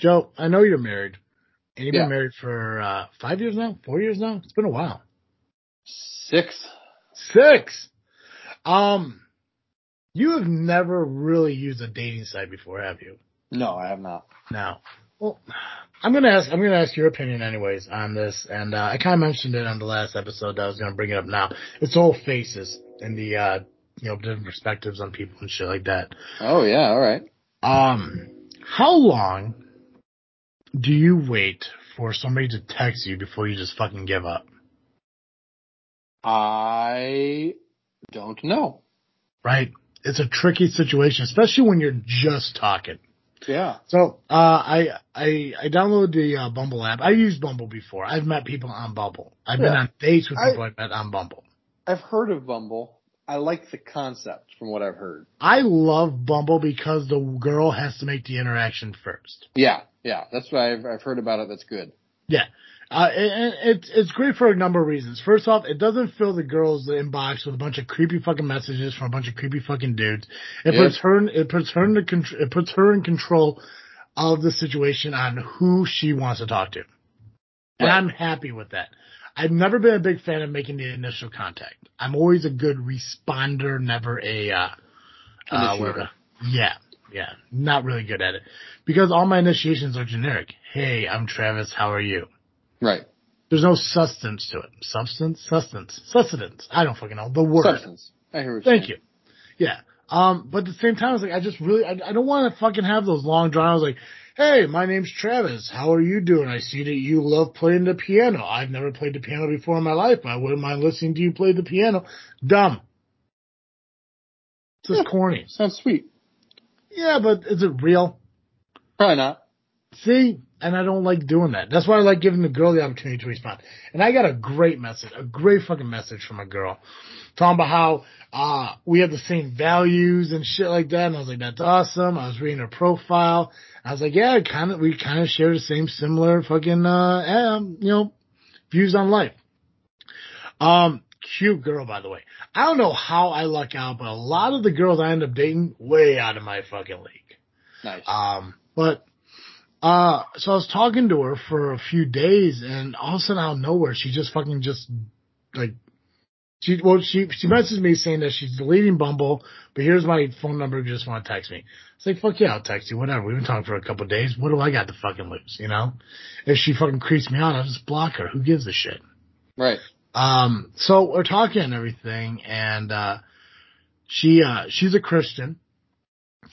Joe, I know you're married. And you've Yeah. been married for uh, five years now? Four years now? It's been a while. Six. Six. Um, you have never really used a dating site before, have you? No, I have not. No. Well, I'm gonna ask. I'm gonna ask your opinion, anyways, on this. And uh, I kind of mentioned it on the last episode. That I was gonna bring it up now. It's all faces and the uh, you know different perspectives on people and shit like that. Oh yeah, all right. Um, how long do you wait for somebody to text you before you just fucking give up? I don't know. Right? It's a tricky situation, especially when you're just talking. Yeah. So, uh, I, I, I downloaded the uh, Bumble app. I used Bumble before. I've met people on Bumble. I've been on dates with I- people I've met on Bumble. I've heard of Bumble. I like the concept from what I've heard. I love Bumble because the girl has to make the interaction first. Yeah, yeah. That's what I've I've heard about it. That's good. Yeah. Uh, and it's, it's great for a number of reasons. First off, it doesn't fill the girl's inbox with a bunch of creepy fucking messages from a bunch of creepy fucking dudes. It Yep. puts her, in, it puts her in the, it puts her in control of the situation on who she wants to talk to. And Right. I'm happy with that. I've never been a big fan of making the initial contact. I'm always a good responder, never a, uh, uh, Yeah, yeah, not really good at it because all my initiations are generic. Hey, I'm Travis. How are you? Right. There's no substance to it. Substance? Sustenance. Sustenance. I don't fucking know. The word. Substance. I hear what Thank you. Yeah. Um, but at the same time, I was like, I just really, I, I don't want to fucking have those long draws like, hey, my name's Travis. How are you doing? I see that you love playing the piano. I've never played the piano before in my life, but I wouldn't mind listening to you play the piano. Dumb. It's just corny. Sounds sweet. Yeah, but is it real? Probably not. See, and I don't like doing that. That's why I like giving the girl the opportunity to respond. And I got a great message, a great fucking message from a girl, talking about how uh we have the same values and shit like that. And I was like, that's awesome. I was reading her profile. I was like, yeah, kind of, we kind of share the same similar fucking uh, um, you know, views on life. Um, cute girl, by the way. I don't know how I luck out, but a lot of the girls I end up dating way out of my fucking league. Nice. Um, but, uh, so I was talking to her for a few days and all of a sudden out of nowhere, she just fucking just, like, she, well, she, she messaged me saying that she's deleting Bumble, but here's my phone number if you just want to text me. It's like, fuck yeah, I'll text you, whatever. We've been talking for a couple of days. What do I got to fucking lose, you know? If she fucking creeps me out, I'll just block her. Who gives a shit? right. Um, so we're talking and everything, and uh, she uh, she's a Christian,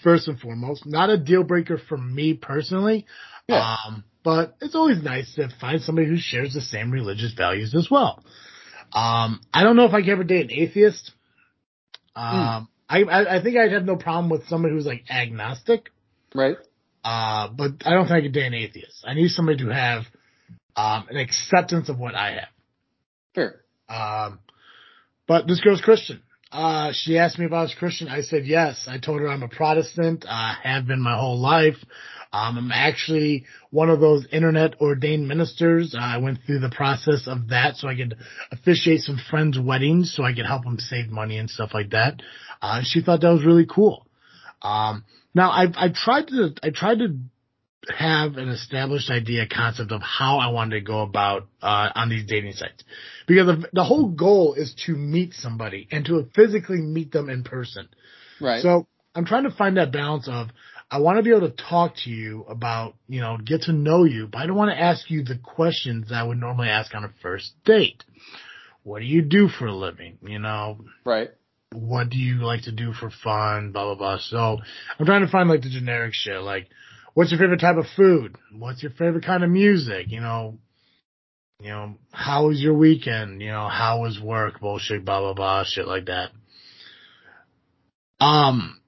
first and foremost. Not a deal breaker for me personally, Yeah. um, but it's always nice to find somebody who shares the same religious values as well. Um, I don't know if I could ever date an atheist. Um, I, I I think I'd have no problem with somebody who's like agnostic. Right. Uh, but I don't think I could date an atheist. I need somebody to have um, an acceptance of what I have. Fair. Um, but this girl's Christian. Uh, she asked me if I was Christian. I said yes. I told her I'm a Protestant. I have been my whole life. Um, I'm actually one of those internet ordained ministers. I went through the process of that so I could officiate some friends' weddings so I could help them save money and stuff like that. Uh, she thought that was really cool. Um, now I, I tried to, I tried to have an established idea concept of how I wanted to go about uh, on these dating sites because the, the whole goal is to meet somebody and to physically meet them in person. Right. So I'm trying to find that balance of I want to be able to talk to you about, you know, get to know you, but I don't want to ask you the questions that I would normally ask on a first date. What do you do for a living? You know, right. what do you like to do for fun? Blah, blah, blah. So I'm trying to find like the generic shit, like what's your favorite type of food? What's your favorite kind of music? You know, you know, how was your weekend? You know, how was work? Bullshit, blah, blah, blah, shit like that. Um,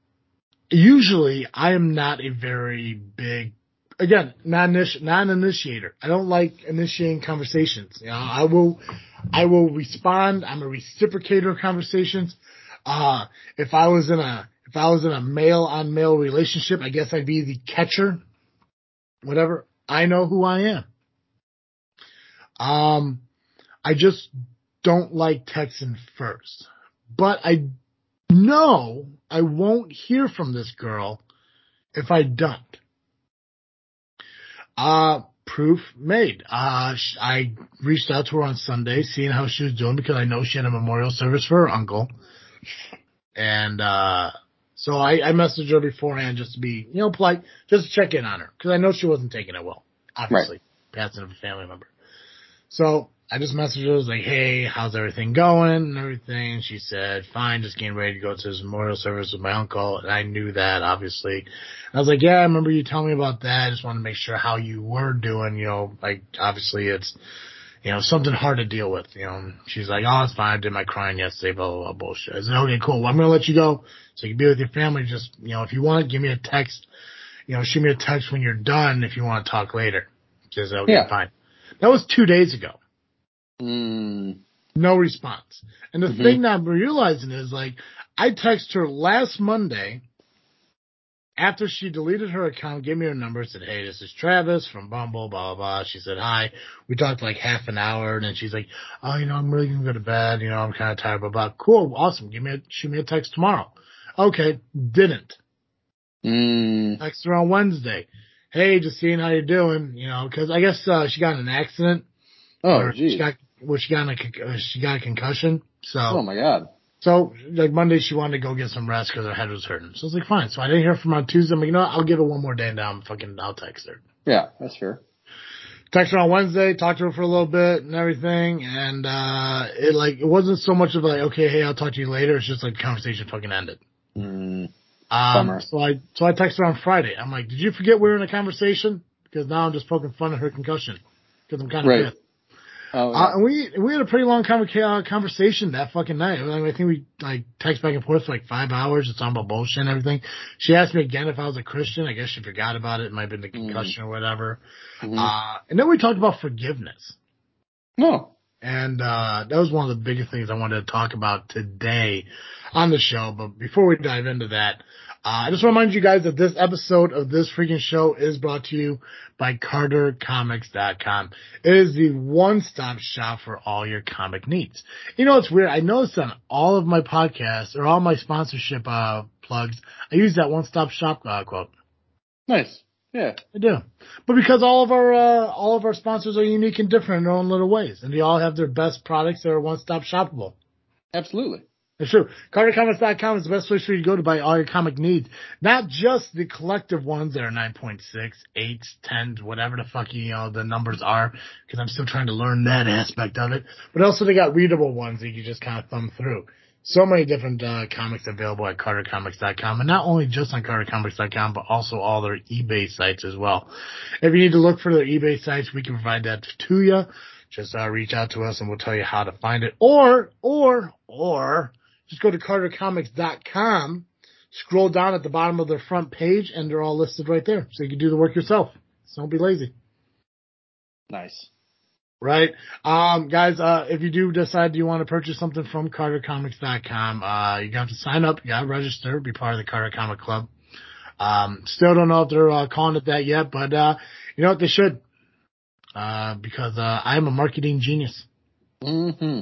usually I am not a very big, again, non non-initiator. I don't like initiating conversations. You know, I will, I will respond. I'm a reciprocator of conversations. Uh, if I was in a, if I was in a male on male relationship, I guess I'd be the catcher. Whatever. I know who I am. Um, I just don't like texting first, but I know I won't hear from this girl if I don't. Uh, proof made. Uh, I reached out to her on Sunday, seeing how she was doing because I know she had a memorial service for her uncle. And, uh, so I, I messaged her beforehand just to be, you know, polite, just to check in on her because I know she wasn't taking it well. Obviously, passing of a family member. So I just messaged her, I was like, hey, how's everything going and everything? She said, fine, just getting ready to go to his memorial service with my uncle. And I knew that, obviously. And I was like, yeah, I remember you telling me about that. I just want to make sure how you were doing, you know, like, obviously it's, you know, something hard to deal with, you know. She's like, oh, it's fine. I did my crying yesterday, blah, blah, blah, bullshit. I said, okay, cool. Well, I'm going to let you go so you can be with your family. Just, you know, if you want, give me a text, you know, shoot me a text when you're done if you want to talk later. She said, okay, Yeah. fine. That was two days ago. Mm, No response. And the Mhm. thing that I'm realizing is like, I texted her last Monday after she deleted her account, gave me her number, said, Hey, this is Travis from Bumble, blah, blah, blah. She said, hi. We talked like half an hour and then she's like, Oh, you know, I'm really going to go to bed. You know, I'm kind of tired, blah, blah. Cool. Awesome. Give me a, shoot me a text tomorrow. Okay. Didn't. mm, Text her on Wednesday. Hey, just seeing how you're doing, you know, cause I guess, uh, she got in an accident. oh, geez. She got, well, she got in a, uh, she got a concussion. So. oh my God. So, like Monday, she wanted to go get some rest because her head was hurting. So I was like, fine. So I didn't hear from her on Tuesday. I'm like, you know what? I'll give her one more day and now I'm fucking, I'll text her. Yeah, that's fair. Text her on Wednesday, talked to her for a little bit and everything. And, uh, it like, it wasn't so much of like, okay, hey, I'll talk to you later. It's just like the conversation fucking ended. Mm, Um, so I, so I texted her on Friday. I'm like, did you forget we were in a conversation? Because now I'm just poking fun at her concussion. Because I'm kind of Right. pissed. Oh, Uh, yeah. and we we had a pretty long uh, conversation that fucking night. I, think we like text back and forth for like five hours, It's talking about bullshit and everything. She asked me again if I was a Christian. I guess she forgot about it. It might have been the concussion or whatever. Mhm. Uh, and then we talked about forgiveness. no. And uh, that was one of the biggest things I wanted to talk about today on the show. But before we dive into that, uh, I just want to remind you guys that this episode of this freaking show is brought to you by CarterComics.com. It is the one-stop shop for all your comic needs. You know, it's weird. I noticed on all of my podcasts or all my sponsorship uh, plugs, I use that one-stop shop uh, quote. Nice. Yeah. I do. But because all of our uh, all of our sponsors are unique and different in their own little ways, and they all have their best products that are one stop shoppable. Absolutely. It's true. CarterComics.com is the best place for you to go to buy all your comic needs. Not just the collective ones that are 9.6, 8s, 10s, whatever the fuck you know the numbers are, because I'm still trying to learn that aspect of it. But also they got readable ones that you can just kind of thumb through. So many different uh, comics available at CarterComics.com, and not only just on CarterComics.com, but also all their eBay sites as well. If you need to look for their eBay sites, we can provide that to you. Just uh, reach out to us, and we'll tell you how to find it. Or, or, or just go to CarterComics.com, scroll down at the bottom of their front page, and they're all listed right there, so you can do the work yourself. So don't be lazy. Nice. Right. Um, guys, uh, if you do decide you want to purchase something from CarterComics.com, uh, you have to sign up, you got to register, be part of the Carter Comic Club. Um, still don't know if they're uh, calling it that yet, but, uh, you know what? They should. Uh, because, uh, I'm a marketing genius. hmm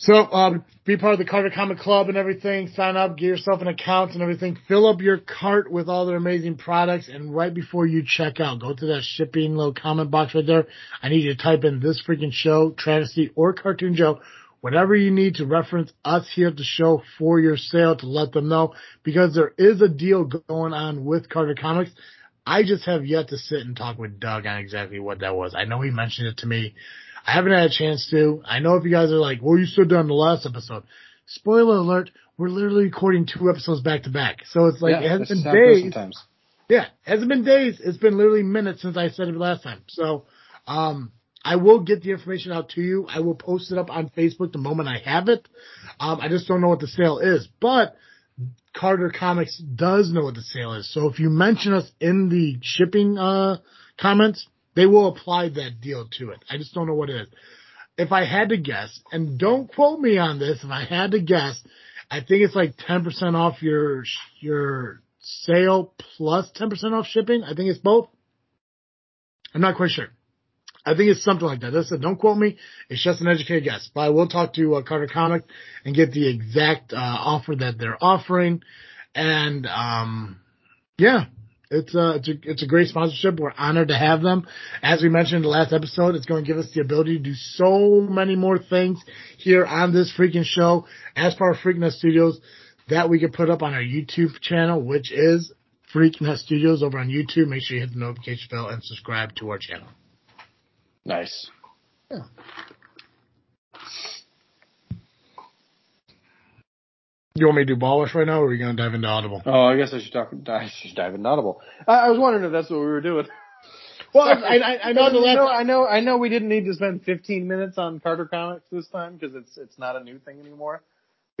So, um, be part of the Carter Comic Club and everything. Sign up, get yourself an account and everything. Fill up your cart with all their amazing products. And right before you check out, go to that shipping little comment box right there. I need you to type in this freaking show, Travesty or Cartoon Joe, whatever you need to reference us here at the show for your sale to let them know because there is a deal going on with Carter Comics. I just have yet to sit and talk with Doug on exactly what that was. I know he mentioned it to me. I haven't had a chance to. I know if you guys are like, well, you stood down the last episode. Spoiler alert, we're literally recording two episodes back to back. So it's like, yeah, it hasn't been days. Sometimes. Yeah, it hasn't been days. It's been literally minutes since I said it last time. So, um, I will get the information out to you. I will post it up on Facebook the moment I have it. Um, I just don't know what the sale is, but Carter Comics does know what the sale is. So if you mention us in the shipping, uh, comments, they will apply that deal to it. I just don't know what it is. If I had to guess, and don't quote me on this, if I had to guess, I think it's like 10% off your, your sale plus 10% off shipping. I think it's both. I'm not quite sure. I think it's something like that. That's it. Don't quote me. It's just an educated guess. But I will talk to uh, Carter Comic and get the exact uh, offer that they're offering. And um, yeah, It's a, it's a, it's a great sponsorship. We're honored to have them. As we mentioned in the last episode, it's going to give us the ability to do so many more things here on this freaking show as part of Freaknet Studios that we can put up on our YouTube channel, which is Freaknet Studios over on YouTube. Make sure you hit the notification bell and subscribe to our channel. Nice. Yeah. You want me to do Ball Wash right now, or are we going to dive into Audible? Oh, I guess I should talk. I should dive into Audible. I, I was wondering if that's what we were doing. Well, I, I, I know the You last. know, I know, I know. We didn't need to spend 15 minutes on Carter Comics this time because it's it's not a new thing anymore.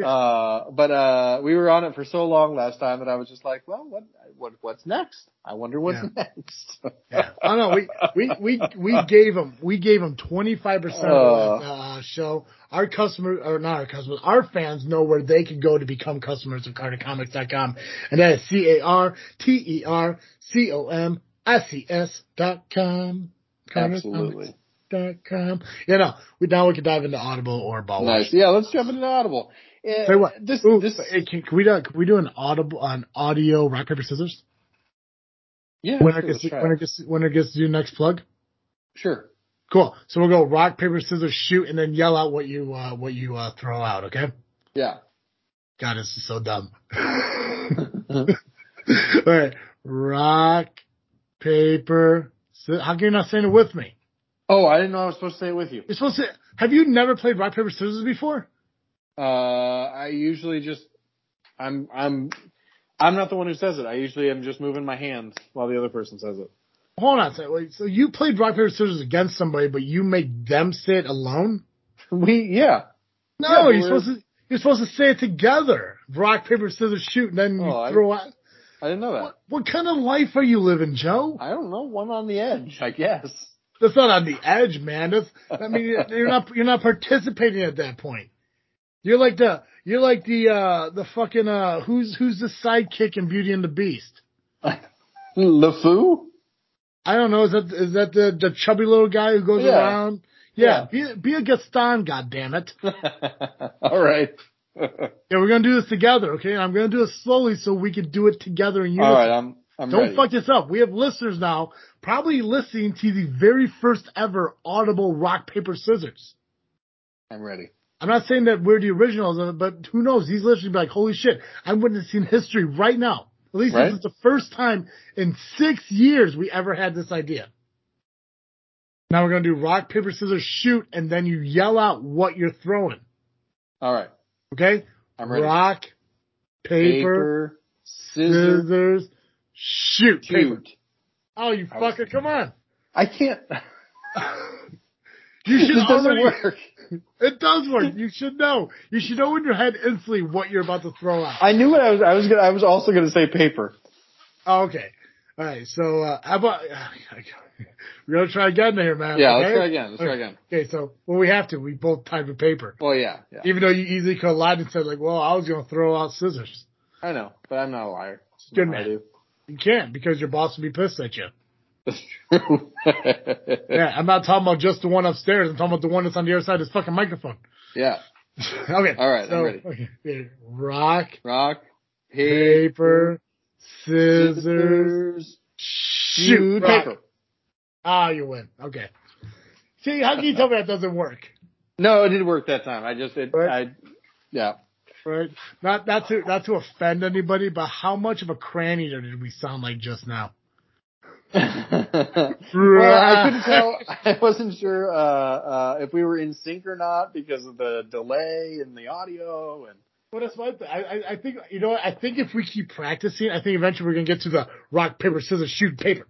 Uh, but uh, we were on it for so long last time that I was just like, well, what what what's next? I wonder what's Yeah. next. Yeah. Oh no, we we we we gave them we gave them twenty five percent of that uh, show. Our customers, or not our customers, our fans know where they can go to become customers of CarterComics.com, and that is C A R T E R C O M S E S dot com. Absolutely. Dot com. You know, we now we can dive into Audible or Ball. Nice. Yeah, let's jump into Audible. Uh, you what, this Ooh, this hey, can, can we do can we do an audible an audio rock paper scissors? yeah. Winner sure, gets winner it. gets winner gets to do next plug. Sure. Cool. So we'll go rock, paper, scissors, shoot, and then yell out what you uh, what you uh, throw out. Okay. Yeah. God, this is so dumb. All right. Rock, paper. Scissors. How can you not saying it with me? Oh, I didn't know I was supposed to say it with you. You're supposed to. Have you never played rock, paper, scissors before? Uh, I usually just, I'm, I'm, I'm not the one who says it. I usually am just moving my hands while the other person says it. Hold on. a second. Wait, so you played rock, paper, scissors against somebody, but you make them say it alone? We, yeah. No, Yeah, you're supposed to. You're supposed to say it together. Rock, paper, scissors, shoot, and then you Oh, I- throw out. I didn't know that. What, what kind of life are you living, Joe? I don't know. One on the edge, I guess. That's not on the edge, man. That's, I mean, you're not, you're not participating at that point. You're like the, you're like the, uh, the fucking, uh, who's, who's the sidekick in Beauty and the Beast? LeFou? I don't know. Is that, is that the, the chubby little guy who goes Yeah. around? Yeah. Be, be a Gaston, goddammit. All right. Yeah, we're gonna do this together, okay? I'm gonna do it slowly so we can do it together in unison. All right. I'm, I'm Don't ready. fuck this up. We have listeners now, probably listening to the very first ever audible rock, paper, scissors. I'm ready. I'm not saying that we're the originals, uh, but who knows? These literally be like, holy shit, I'm witnessing history right now. At least Right. this is the first time in six years we ever had this idea. Now we're going to do rock, paper, scissors, shoot, and then you yell out what you're throwing. All right. Okay? I'm ready. Rock, paper, Paper, scissors, scissors, shoot. Paper. shoot. Oh, you I fucker, come on. I can't. You should this doesn't already, work. It does work. You should know. You should know in your head instantly what you're about to throw out. I knew what I was. I was. Gonna, I was also going to say paper. Oh, okay. All right. So, uh, how about, we're to try again here, man. Yeah. okay? Let's try again. Let's try again. Okay. So, well, we have to. We both type with paper. Well, yeah. Yeah. Even though you easily could have lied and said like, well, I was going to throw out scissors. I know, but I'm not a liar. Good man. do. You can't because your boss will be pissed at you. That's true. Yeah. I'm not talking about just the one upstairs. I'm talking about the one that's on the other side of this fucking microphone. yeah. okay. All right, I'm ready. Okay. okay. Rock, Rock, paper, paper, scissors, shoot, shoot, rock. paper. Ah, you win. Okay. See, how can you tell me that doesn't work? No, it did work that time. I just, it, Right. I, yeah. Right? Not not to not to offend anybody, but how much of a cranny did we sound like just now? well, I couldn't tell. I wasn't sure uh, uh, if we were in sync or not because of the delay in the audio. And Well, that's my. Th- I, I think you know. I think if we keep practicing, I think eventually we're gonna get to the rock paper scissors shoot paper.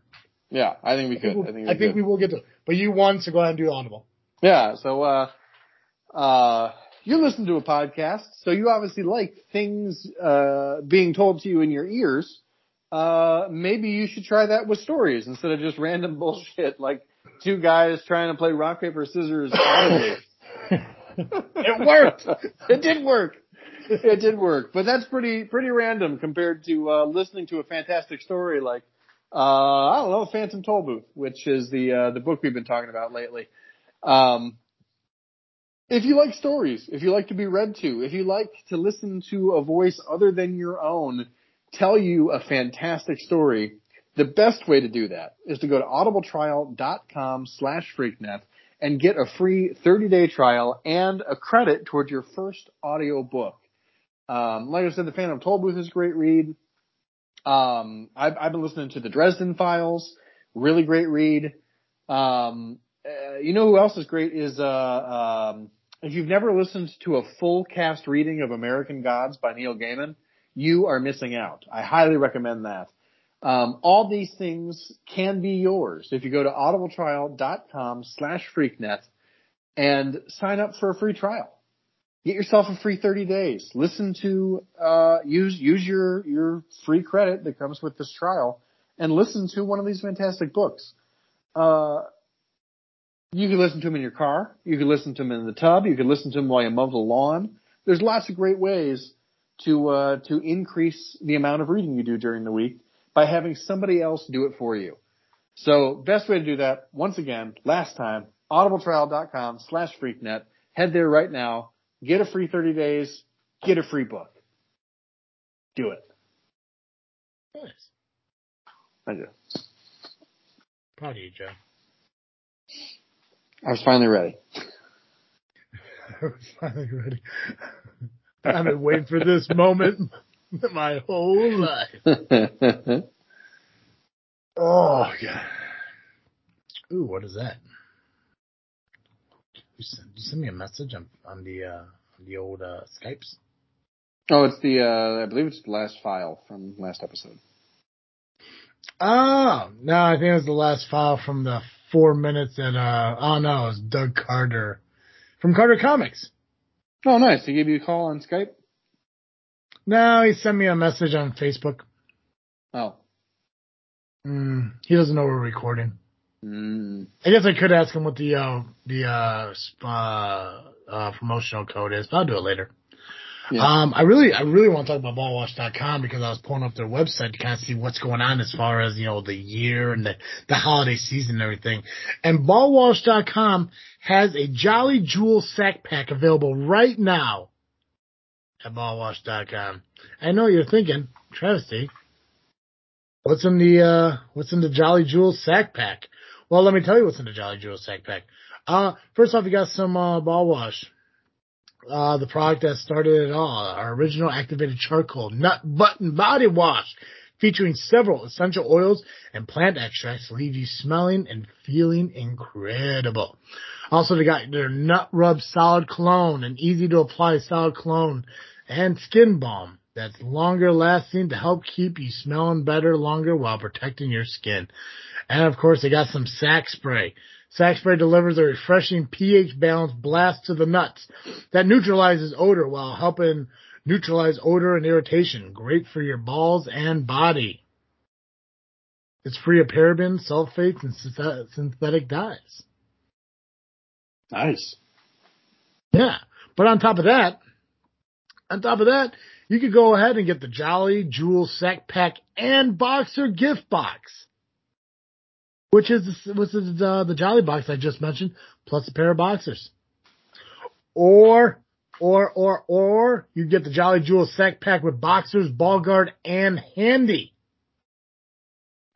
yeah, I think we I think, we'll- I think we I think we will get to. But you won, so go ahead and do the audible. Yeah. So, uh, uh, you listen to a podcast, so you obviously like things uh, being told to you in your ears. Uh, maybe you should try that with stories instead of just random bullshit like two guys trying to play rock paper scissors. It worked. it did work. It did work, but that's pretty pretty random compared to uh, listening to a fantastic story like uh, I don't know Phantom Tollbooth, which is the uh, the book we've been talking about lately. Um, if you like stories, if you like to be read to, if you like to listen to a voice other than your own tell you a fantastic story, The best way to do that is to go to audibletrial.com slash freaknet and get a free 30 day trial and a credit towards your first audio book. Um, like I said, the Phantom Tollbooth is a great read. Um, I've, I've been listening to the Dresden Files, really great read. Um, uh, you know who else is great is, uh, um, if you've never listened to a full cast reading of American Gods by Neil Gaiman, you are missing out. I highly recommend that. Um, all these things can be yours if you go to audibletrial.com slash freaknet and sign up for a free trial. Get yourself a free 30 days. Listen to, uh, use, use your, your free credit that comes with this trial and listen to one of these fantastic books. Uh, you can listen to them in your car. You can listen to them in the tub. You can listen to them while you mow the lawn. There's lots of great ways to, uh, to increase the amount of reading you do during the week by having somebody else do it for you. So best way to do that, once again, last time, audibletrial.com slash freaknet. Head there right now. Get a free 30 days. Get a free book. Do it. Nice. I do. Proud of you, Joe. I was finally ready. I was finally ready. I've been waiting for this moment my whole life. Oh god. Ooh, what is that? You send, you send me a message on on the uh on the old uh Skypes? oh, it's the, uh, I believe it's the last file from last episode. Oh no, I think it was the last file from the four minutes that uh oh no, it was Doug Carter from Carter Comics. Oh, nice. He gave you a call on Skype? No, he sent me a message on Facebook. Oh. Mm, he doesn't know we're recording. Mm. I guess I could ask him what the uh the uh, uh, uh promotional code is, but I'll do it later. Yeah. Um, I really, I really want to talk about ballwash.com because I was pulling up their website to kind of see what's going on as far as, you know, the year and the, the holiday season and everything. And ballwash.com has a Jolly Jewel sack pack available right now at ballwash.com. I know you're thinking, travesty. What's in the, uh, what's in the Jolly Jewel sack pack? Well, let me tell you what's in the Jolly Jewel sack pack. Uh, first off, you got some, uh, ball wash uh, the product that started it all, our original activated charcoal nut button body wash featuring several essential oils and plant extracts leave you smelling and feeling incredible. Also, they got their nut rub solid cologne, an easy to apply solid cologne and skin balm that's longer lasting to help keep you smelling better longer while protecting your skin. And of course, they got some sack spray. Spray delivers a refreshing pH balanced blast to the nuts that neutralizes odor while helping neutralize odor and irritation. Great for your balls and body. It's free of parabens, sulfates, and synthetic dyes. Nice. Yeah. But on top of that, on top of that, you could go ahead and get the Jolly Jewel Sack Pack and Boxer gift box. Which is, which is uh, the Jolly box I just mentioned, plus a pair of boxers. Or, or, or, or, you get the Jolly Jewel Sack Pack with boxers, ball guard, and handy.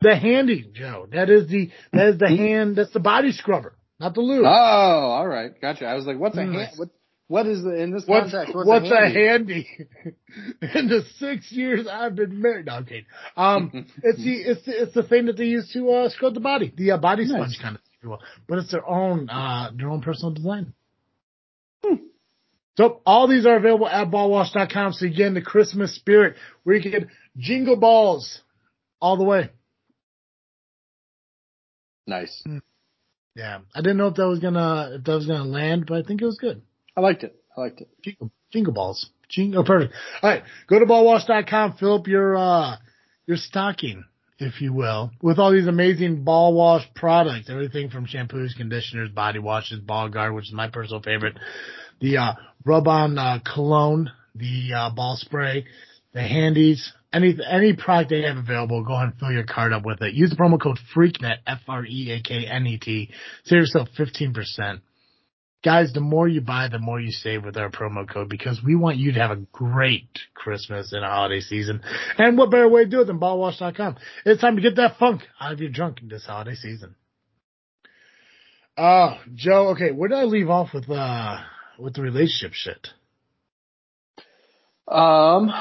The handy, Joe. That is the, that is the hand, that's the body scrubber, not the lube. Oh, all right. Gotcha. I was like, what's a hand? What, what is the, in this What's, context? what's, a a handy? handy? In the six years I've been married, no, I'm kidding. Um, it's the it's the, it's the thing that they use to uh, scrub the body, the uh, body sponge Nice. kind of, if you will. but it's their own uh their own personal design. So all these are available at ballwash.com. So again, the Christmas spirit where you can get jingle balls all the way. Nice. Yeah, I didn't know if that was gonna if that was gonna land, but I think it was good. I liked it. I liked it. Jingle, jingle balls. Jingle, oh, perfect. All right. Go to ballwash.com, fill up your, uh, your stocking, if you will, with all these amazing ball wash products. Everything from shampoos, conditioners, body washes, ball guard, which is my personal favorite. The, uh, rub on, uh, cologne, the, uh, ball spray, the handies, any, any product they have available, go ahead and fill your card up with it. Use the promo code FREAKNET, F-R-E-A-K-N-E-T. Save yourself 15%. Guys, the more you buy, the more you save with our promo code because we want you to have a great Christmas and holiday season. And what better way to do it than ballwash.com? It's time to get that funk out of your drunk this holiday season. Oh, Joe, okay, where did I leave off with, uh, with the relationship shit? Um,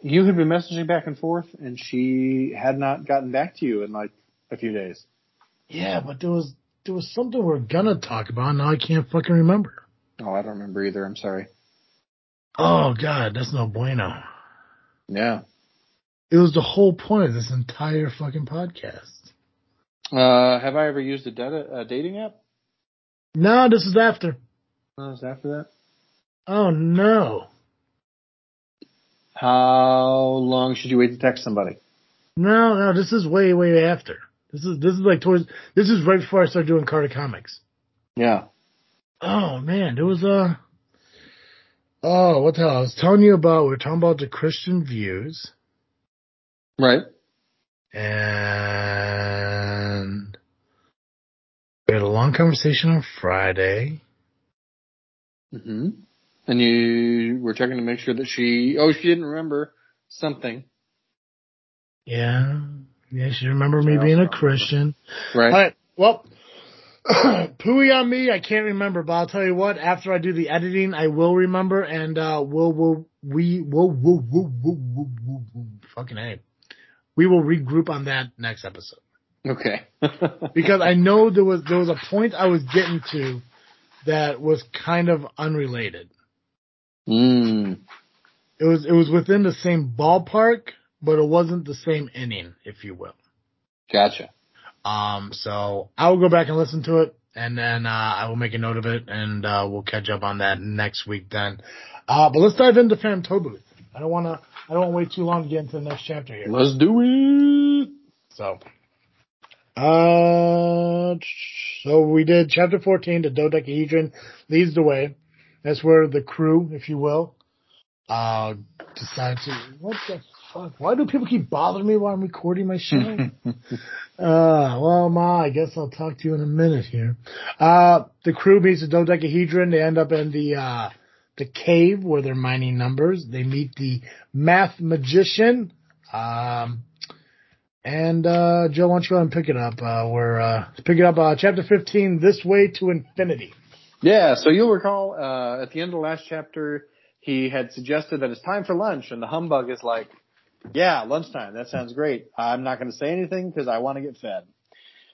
you had been messaging back and forth, and she had not gotten back to you in like a few days. Yeah, but there was there was something we are gonna talk about. Now I can't fucking remember. Oh, I don't remember either. I'm sorry. Oh God, that's no bueno. Yeah. It was the whole point of this entire fucking podcast. Uh, have I ever used a, data, a dating app? No, this is after. Oh, is after that? Oh no. How long should you wait to text somebody? No, no, this is way, way after. This is this is like towards this is right before I started doing Carter Comics. Yeah. Oh man, there was a. Oh, what the hell? I was telling you about. We were talking about the Christian views. Right. And we had a long conversation on Friday. Mm-hmm. And you were checking to make sure that she, oh, she didn't remember something. Yeah. Yeah, she remember me being a Christian. Right. All right. Well, pooey on me. I can't remember, but I'll tell you what. After I do the editing, I will remember, and uh, we'll will we will will will will will fucking a. We will regroup on that next episode. Okay. because I know there was there was a point I was getting to that was kind of unrelated. Mm. It was it was within the same ballpark, but it wasn't the same inning, if you will. Gotcha. Um, so I will go back and listen to it, and then uh, I will make a note of it, and uh, we'll catch up on that next week then. Uh, but let's dive into Phantom Tollbooth. I don't want to. I don't want to wait too long to get into the next chapter here. Let's do it. So, uh, so we did chapter fourteen. The dodecahedron leads the way. That's where the crew, if you will, uh, decide to. What the fuck? Why do people keep bothering me while I'm recording my show? uh, well, Ma, I guess I'll talk to you in a minute here. Uh, the crew meets the dodecahedron. They end up in the, uh, the cave where they're mining numbers. They meet the Mathemagician. Um, and, uh, Joe, why don't you go and pick it up? Uh, we're, uh, pick it up, uh, chapter 15, This Way to Infinity. Yeah, so you'll recall, uh, at the end of the last chapter, he had suggested that it's time for lunch and the humbug is like, yeah, lunchtime. That sounds great. I'm not going to say anything because I want to get fed.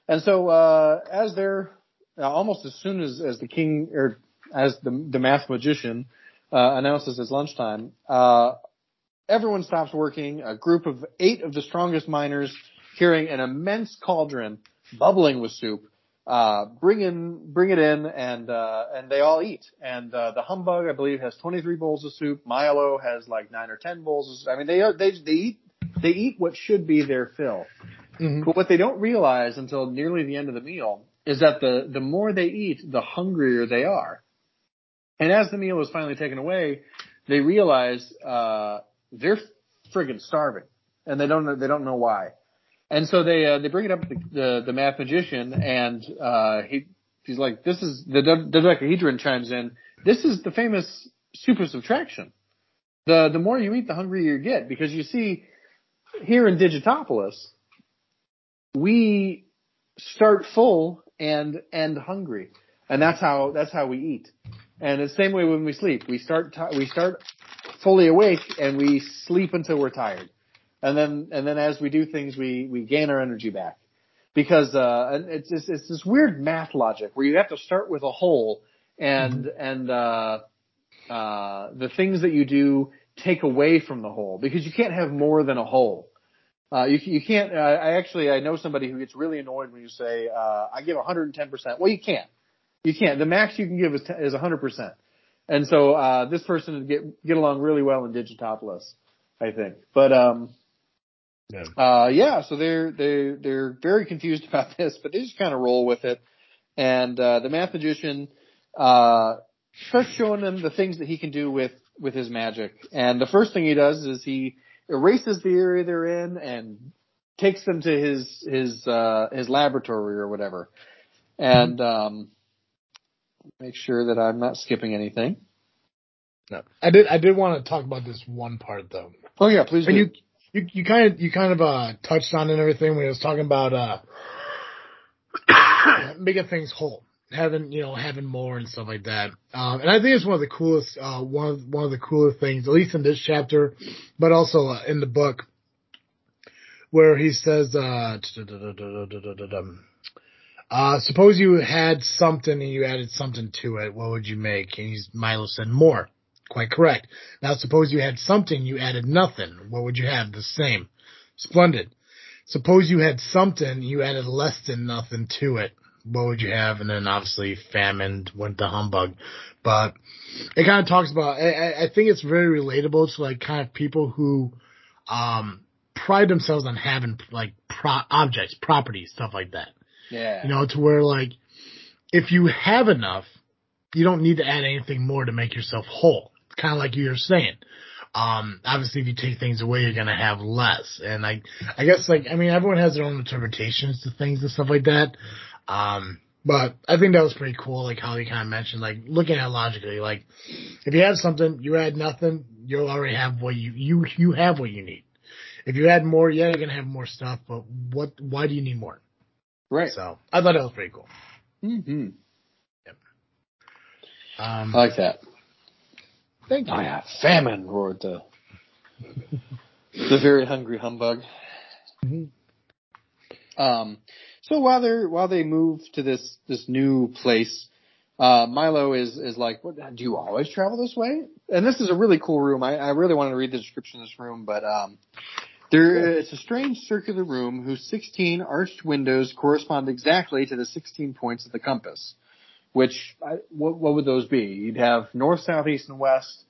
And so, uh, as they're uh, almost as soon as, as the king or as the, the Mathemagician, uh, announces it's lunchtime, uh, everyone stops working. A group of eight of the strongest miners carrying an immense cauldron bubbling with soup uh, bring in, bring it in, and uh, and they all eat. And uh, the humbug, I believe, has 23 bowls of soup. Milo has like nine or 10 bowls. Of soup. I mean, they they they eat they eat what should be their fill. Mm-hmm. But what they don't realize until nearly the end of the meal is that the the more they eat, the hungrier they are. And as the meal is finally taken away, they realize uh, they're friggin' starving, and they don't they don't know why. And so they uh, they bring it up to the, the, the Mathemagician, and uh, he he's like, "This is the dodecahedron chimes in. This is the famous super subtraction. The the more you eat, the hungrier you get. Because you see, here in Digitopolis, we start full and end hungry, and that's how that's how we eat. And the same way when we sleep, we start t- we start fully awake and we sleep until we're tired and then and then as we do things, we we gain our energy back because uh, and it's it's, it's this weird math logic where you have to start with a whole and mm-hmm. and uh, uh, the things that you do take away from the whole because you can't have more than a whole. Uh, you, you can't, uh, I actually, I know somebody who gets really annoyed when you say, uh, I give 110%. Well, you can't. You can't. The max you can give is, t- is 100%. And so, uh, this person would get, get along really well in Digitopolis, I think. But, um, yeah. Uh, yeah, so they're, they're, they're very confused about this, but they just kind of roll with it. And, uh, the Mathemagician, uh, starts showing them the things that he can do with, with his magic. And the first thing he does is he erases the area they're in and takes them to his, his, uh, his laboratory or whatever. And, um, make sure that I'm not skipping anything. No, I did. I did want to talk about this one part though. Oh yeah, please. Do. you, you, you kind of, you kind of uh touched on and everything when he was talking about uh making things whole, having you know having more and stuff like that. Um, and I think it's one of the coolest, uh, one of one of the cooler things, at least in this chapter, but also uh, in the book, where he says, uh, uh, suppose you had something and you added something to it, what would you make? And he's, Milo said more. Quite correct. Now suppose you had something, you added nothing. What would you have? The same. Splendid. Suppose you had something, you added less than nothing to it. What would you have? And then obviously famine went to humbug. But it kind of talks about, I, I think it's very relatable to like kind of people who, um, pride themselves on having like pro- objects, properties, stuff like that. yeah. You know, to where like, if you have enough, you don't need to add anything more to make yourself whole. Kind of like you were saying. Um, obviously if you take things away, you're gonna have less. And I, I guess like, I mean, everyone has their own interpretations to things and stuff like that. Um, but I think that was pretty cool, like how he kind of mentioned, like looking at it logically, like if you have something, you add nothing, you'll already have what you, you, you have what you need. If you add more, yeah, you're gonna have more stuff, but what, why do you need more? right. So I thought that was pretty cool. hmm Um, I like that. Thank you. Oh yeah, famine roared the the very hungry humbug. Mhm. Um, so while they while they move to this this new place, uh, Milo is is like, "What? Do you always travel this way?" And this is a really cool room. I, I really wanted to read the description of this room, but um, there it's a strange circular room whose 16 arched windows correspond exactly to the 16 points of the compass. Which I, what what would those be? You'd have north, south, east, and west.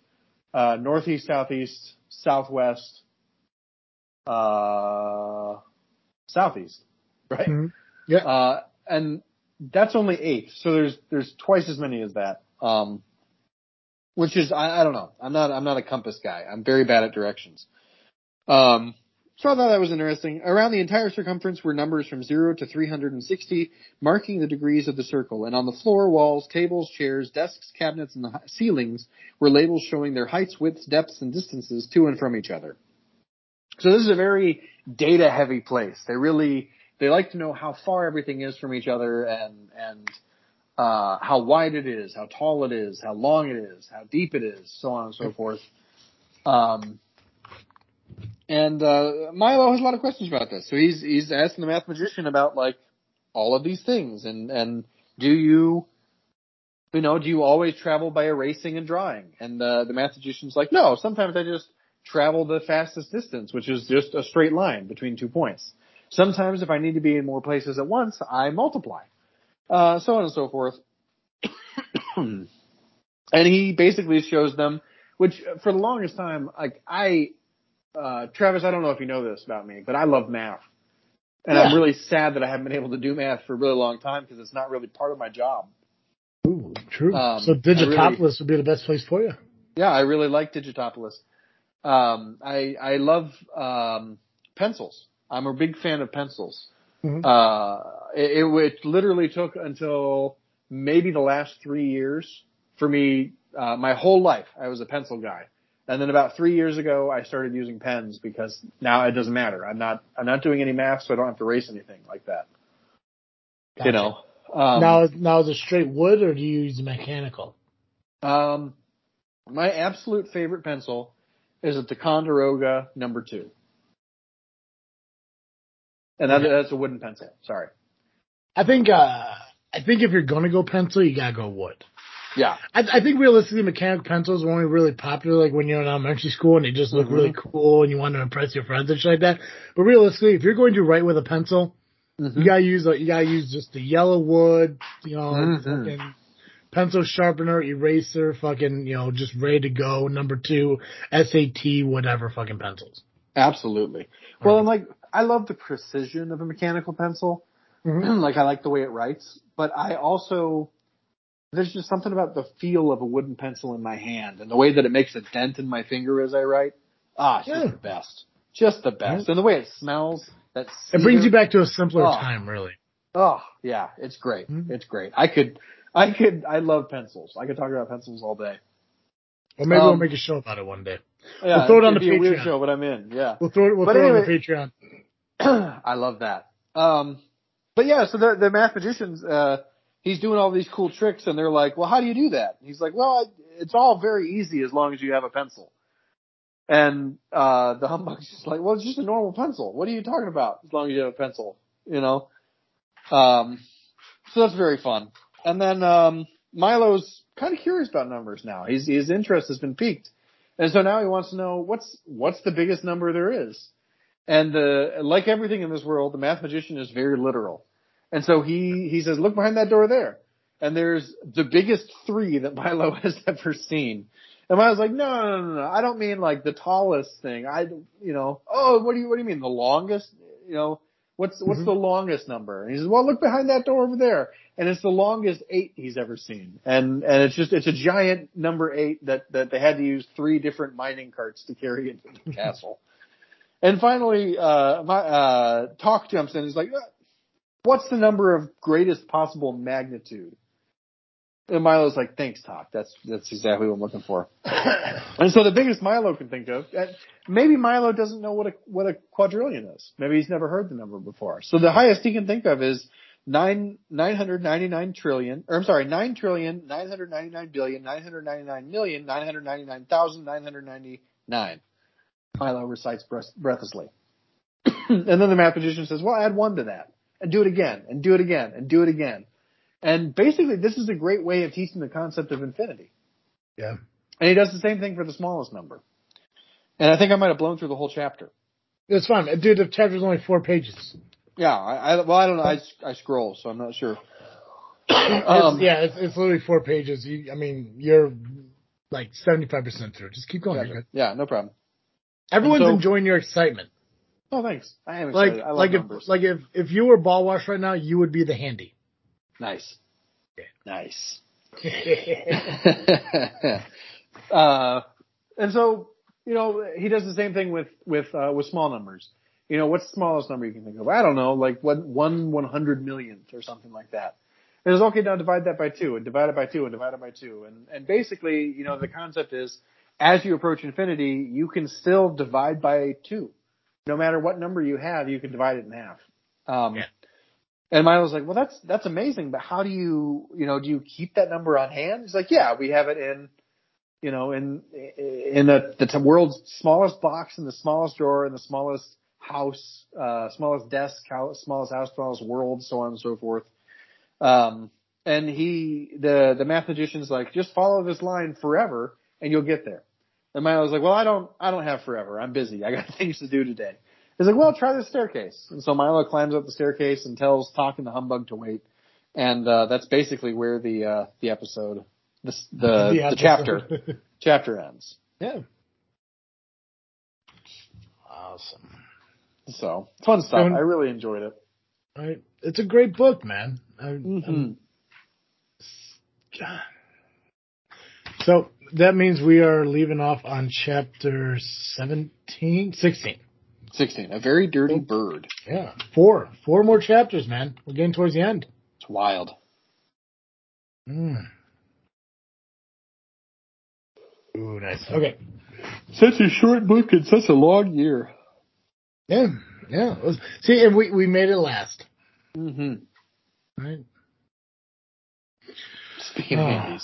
Uh, northeast, southeast, southwest, uh, southeast, right? Mhm. Yeah. Uh, and that's only eight. So there's, there's twice as many as that. Um, which is, I, I don't know. I'm not, I'm not a compass guy. I'm very bad at directions. Um, so I thought that was interesting. Around the entire circumference were numbers from 0 to 360, marking the degrees of the circle. And on the floor, walls, tables, chairs, desks, cabinets, and the ceilings were labels showing their heights, widths, depths, and distances to and from each other. So this is a very data heavy place. They really, they like to know how far everything is from each other and, and, uh, how wide it is, how tall it is, how long it is, how deep it is, so on and so forth. Um, and uh, Milo has a lot of questions about this. So he's he's asking the Mathemagician about like all of these things and and do you you know, do you always travel by erasing and drawing? And uh, the Mathemagician's like, no, sometimes I just travel the fastest distance, which is just a straight line between two points. Sometimes if I need to be in more places at once, I multiply. Uh, so on and so forth. and he basically shows them, which for the longest time, like I, uh, Travis, I don't know if you know this about me, but I love math. And I'm really sad that I haven't been able to do math for a really long time because it's not really part of my job. Ooh, true. Um, so Digitopolis really- would be the best place for you. Yeah, I really like Digitopolis. Um, I I love um, pencils. I'm a big fan of pencils. Mhm. Uh, it, it, it literally took until maybe the last three years for me. Uh, my whole life, I was a pencil guy, and then about three years ago, I started using pens because now it doesn't matter. I'm not I'm not doing any math, so I don't have to erase anything like that. Gotcha. You know. Um, now, is- now is it straight wood or do you use mechanical? Um, my absolute favorite pencil is a Ticonderoga number two. And that, Okay. that's a wooden pencil. Sorry. I think, uh, I think if you're gonna go pencil, you gotta go wood. Yeah. I, I think realistically, mechanical pencils were only really popular like when you're in elementary school and they just look Mhm. really cool and you want to impress your friends and shit like that. But realistically, if you're going to write with a pencil, Mhm. you gotta use a, you gotta use just the yellow wood, you know, Mhm. fucking pencil sharpener, eraser, fucking, you know, just ready to go. Number two, SAT, whatever, fucking pencils. Absolutely. Well, and like, I love the precision of a mechanical pencil. Mhm. like, I like the way it writes, but I also, there's just something about the feel of a wooden pencil in my hand and the way that it makes a dent in my finger as I write. Ah, it's Yeah. just the best. Just the best. And the way it smells, that It brings you back to a simpler Oh. time, really. Oh, yeah, it's great. Mhm. It's great. I could, I could. I love pencils. I could talk about pencils all day. Well, maybe we'll Um, make a show about it one day. Yeah, We'll throw it on the a weird Patreon. show, but I'm in. Yeah. We'll throw it. We'll But throw it on the Patreon. I love that. Um, but yeah, so the, the Mathemagicians, uh, he's doing all these cool tricks and they're like, well, how do you do that? He's like, well, it's all very easy as long as you have a pencil. And, uh, the humbug's just like, well, it's just a normal pencil. What are you talking about? As long as you have a pencil, you know? Um, so that's very fun. And then, um, Milo's kind of curious about numbers now. His, his interest has been piqued. And so now he wants to know what's, what's the biggest number there is? And uh, like everything in this world, the Mathemagician is very literal. And so he, he says, look behind that door there. And there's the biggest three that Milo has ever seen. And Milo's like, no, no, no, no, I don't mean like the tallest thing. I, you know, oh, what do you, what do you mean? The longest? You know, what's, what's Mhm. the longest number? And he says, well, look behind that door over there. And it's the longest eight he's ever seen. And, and it's just, it's a giant number eight that, that they had to use three different mining carts to carry into the castle. And finally, uh, my, uh, Tock jumps in. He's like, "Uh, what's the number of greatest possible magnitude? And Milo's like, thanks, Tock. That's, that's exactly what I'm looking for. and so the biggest Milo can think of, maybe Milo doesn't know what a, what a quadrillion is. Maybe he's never heard the number before. So the highest he can think of is nine, 999 trillion, or I'm sorry, 9 trillion, 999 billion, 999 million, 999,999. Milo recites breath- breathlessly. and then the Mathemagician says, well, add one to that and do it again and do it again and do it again. And basically this is a great way of teaching the concept of infinity. Yeah. And he does the same thing for the smallest number. And I think I might have blown through the whole chapter. It's fine, dude. The chapter's only four pages. Yeah, I, I well, I don't know. I, I scroll, so I'm not sure. It's- Um, yeah, it's, it's literally four pages. You, I mean, you're like seventy five percent through. Just keep going. Yeah, yeah, no problem. Everyone's so- enjoying your excitement. Oh, thanks. I am Like. I like if, like if, if you were Ball Wash right now, you would be the handy. nice, nice. uh, and so, you know, he does the same thing with, with, uh, with small numbers. You know, what's the smallest number you can think of? I don't know, like what, one one hundred millionth or something like that. And it's okay, now divide that by two and divide it by two and divide it by two. And, and basically, you know, the concept is as you approach infinity, you can still divide by two. No matter what number you have, you can divide it in half. Um, Yeah. and Milo's like, well, that's, that's amazing, but how do you, you know, do you keep that number on hand? He's like, yeah, we have it in, you know, in, in the, the t- world's smallest box in the smallest drawer in the smallest house, uh, smallest desk, house, smallest house, smallest world, so on and so forth. Um, and he, the, the Mathemagician's like, just follow this line forever and you'll get there. And Milo's like, well, I don't, I don't have forever. I'm busy. I got things to do today. He's like, well, try the staircase. And so Milo climbs up the staircase and tells Tock and the Humbug to wait. And, uh, that's basically where the, uh, the episode, the, the, the, chapter, chapter ends. yeah. Awesome. So, fun stuff. And- I really enjoyed it. Right. It's a great book, man. I, Mm-hmm. I'm- So that means we are leaving off on chapter 17, 16. 16. A very dirty bird. Yeah. Four. Four more chapters, man. We're getting towards the end. It's wild. Mm. Ooh, nice. Okay. Such a short book and such a long year. Yeah. Yeah. Was- See, and we, we made it last. Mm-hmm. Right. Speaking of Oh.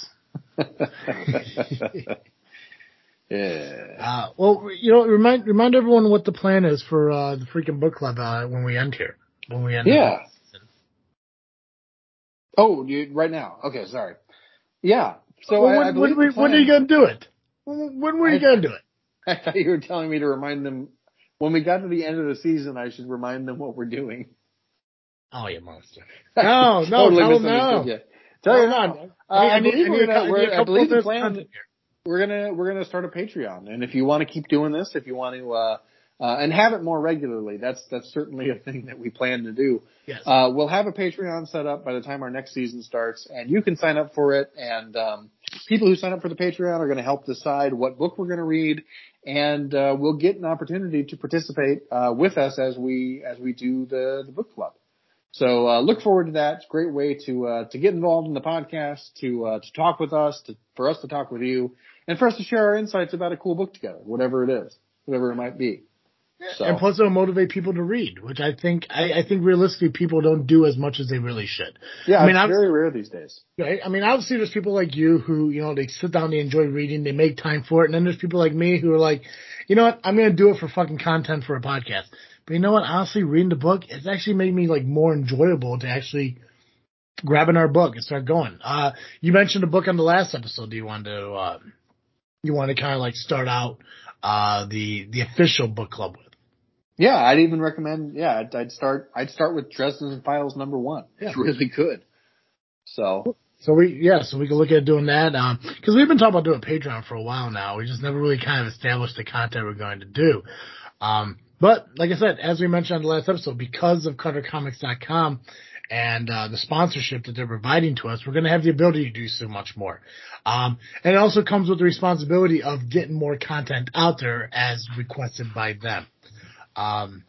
Yeah. Uh, well, you know, remind remind everyone what the plan is for uh, the freaking book club uh, when we end here. When we end. Yeah. Oh, you, right now. Okay, sorry. Yeah. So Well, when, I when, when, the when are you gonna do it? When, when were you gonna do it? I thought you were telling me to remind them when we got to the end of the season. I should remind them what we're doing. Oh, you monster! No, no, totally tell them misunderstood now. you. Tell you on. Uh, I, need- believe need we're gonna, need We're, a I believe the plan. We're gonna we're gonna start a Patreon, and if you want to keep doing this, if you want to uh, uh, and have it more regularly, that's that's certainly a thing that we plan to do. Yes. Uh, we'll have a Patreon set up by the time our next season starts, and you can sign up for it. And um, people who sign up for the Patreon are going to help decide what book we're going to read, and uh, we'll get an opportunity to participate uh, with us as we as we do the the book club. So uh, look forward to that. It's a great way to uh, to get involved in the podcast, to uh, to talk with us, to for us to talk with you, and for us to share our insights about a cool book together, whatever it is, whatever it might be. So. And plus, it'll motivate people to read, which I think I, I, think realistically people don't do as much as they really should. Yeah, I mean, it's very rare these days. Right. I mean, obviously, there's people like you who you know they sit down, they enjoy reading, they make time for it, and then there's people like me who are like, you know what, I'm going to do it for fucking content for a podcast. But you know what? Honestly, reading the book, it's actually made me like more enjoyable to actually grabbing our book and start going. Uh, you mentioned a book on the last episode. Do you want to, uh, you want to kind of like start out, uh, the, the official book club with? Yeah, I'd even recommend, yeah, I'd, I'd start, I'd start with Dresden Files number one. Yeah. It's really good. So. So we, yeah, so we can look at doing that, um, cause we've been talking about doing Patreon for a while now. We just never really kind of established the content we're going to do. Um, but like I said, as we mentioned on the last episode, because of CutterComics.com and uh, the sponsorship that they're providing to us, we're going to have the ability to do so much more. Um, and it also comes with the responsibility of getting more content out there as requested by them. Um,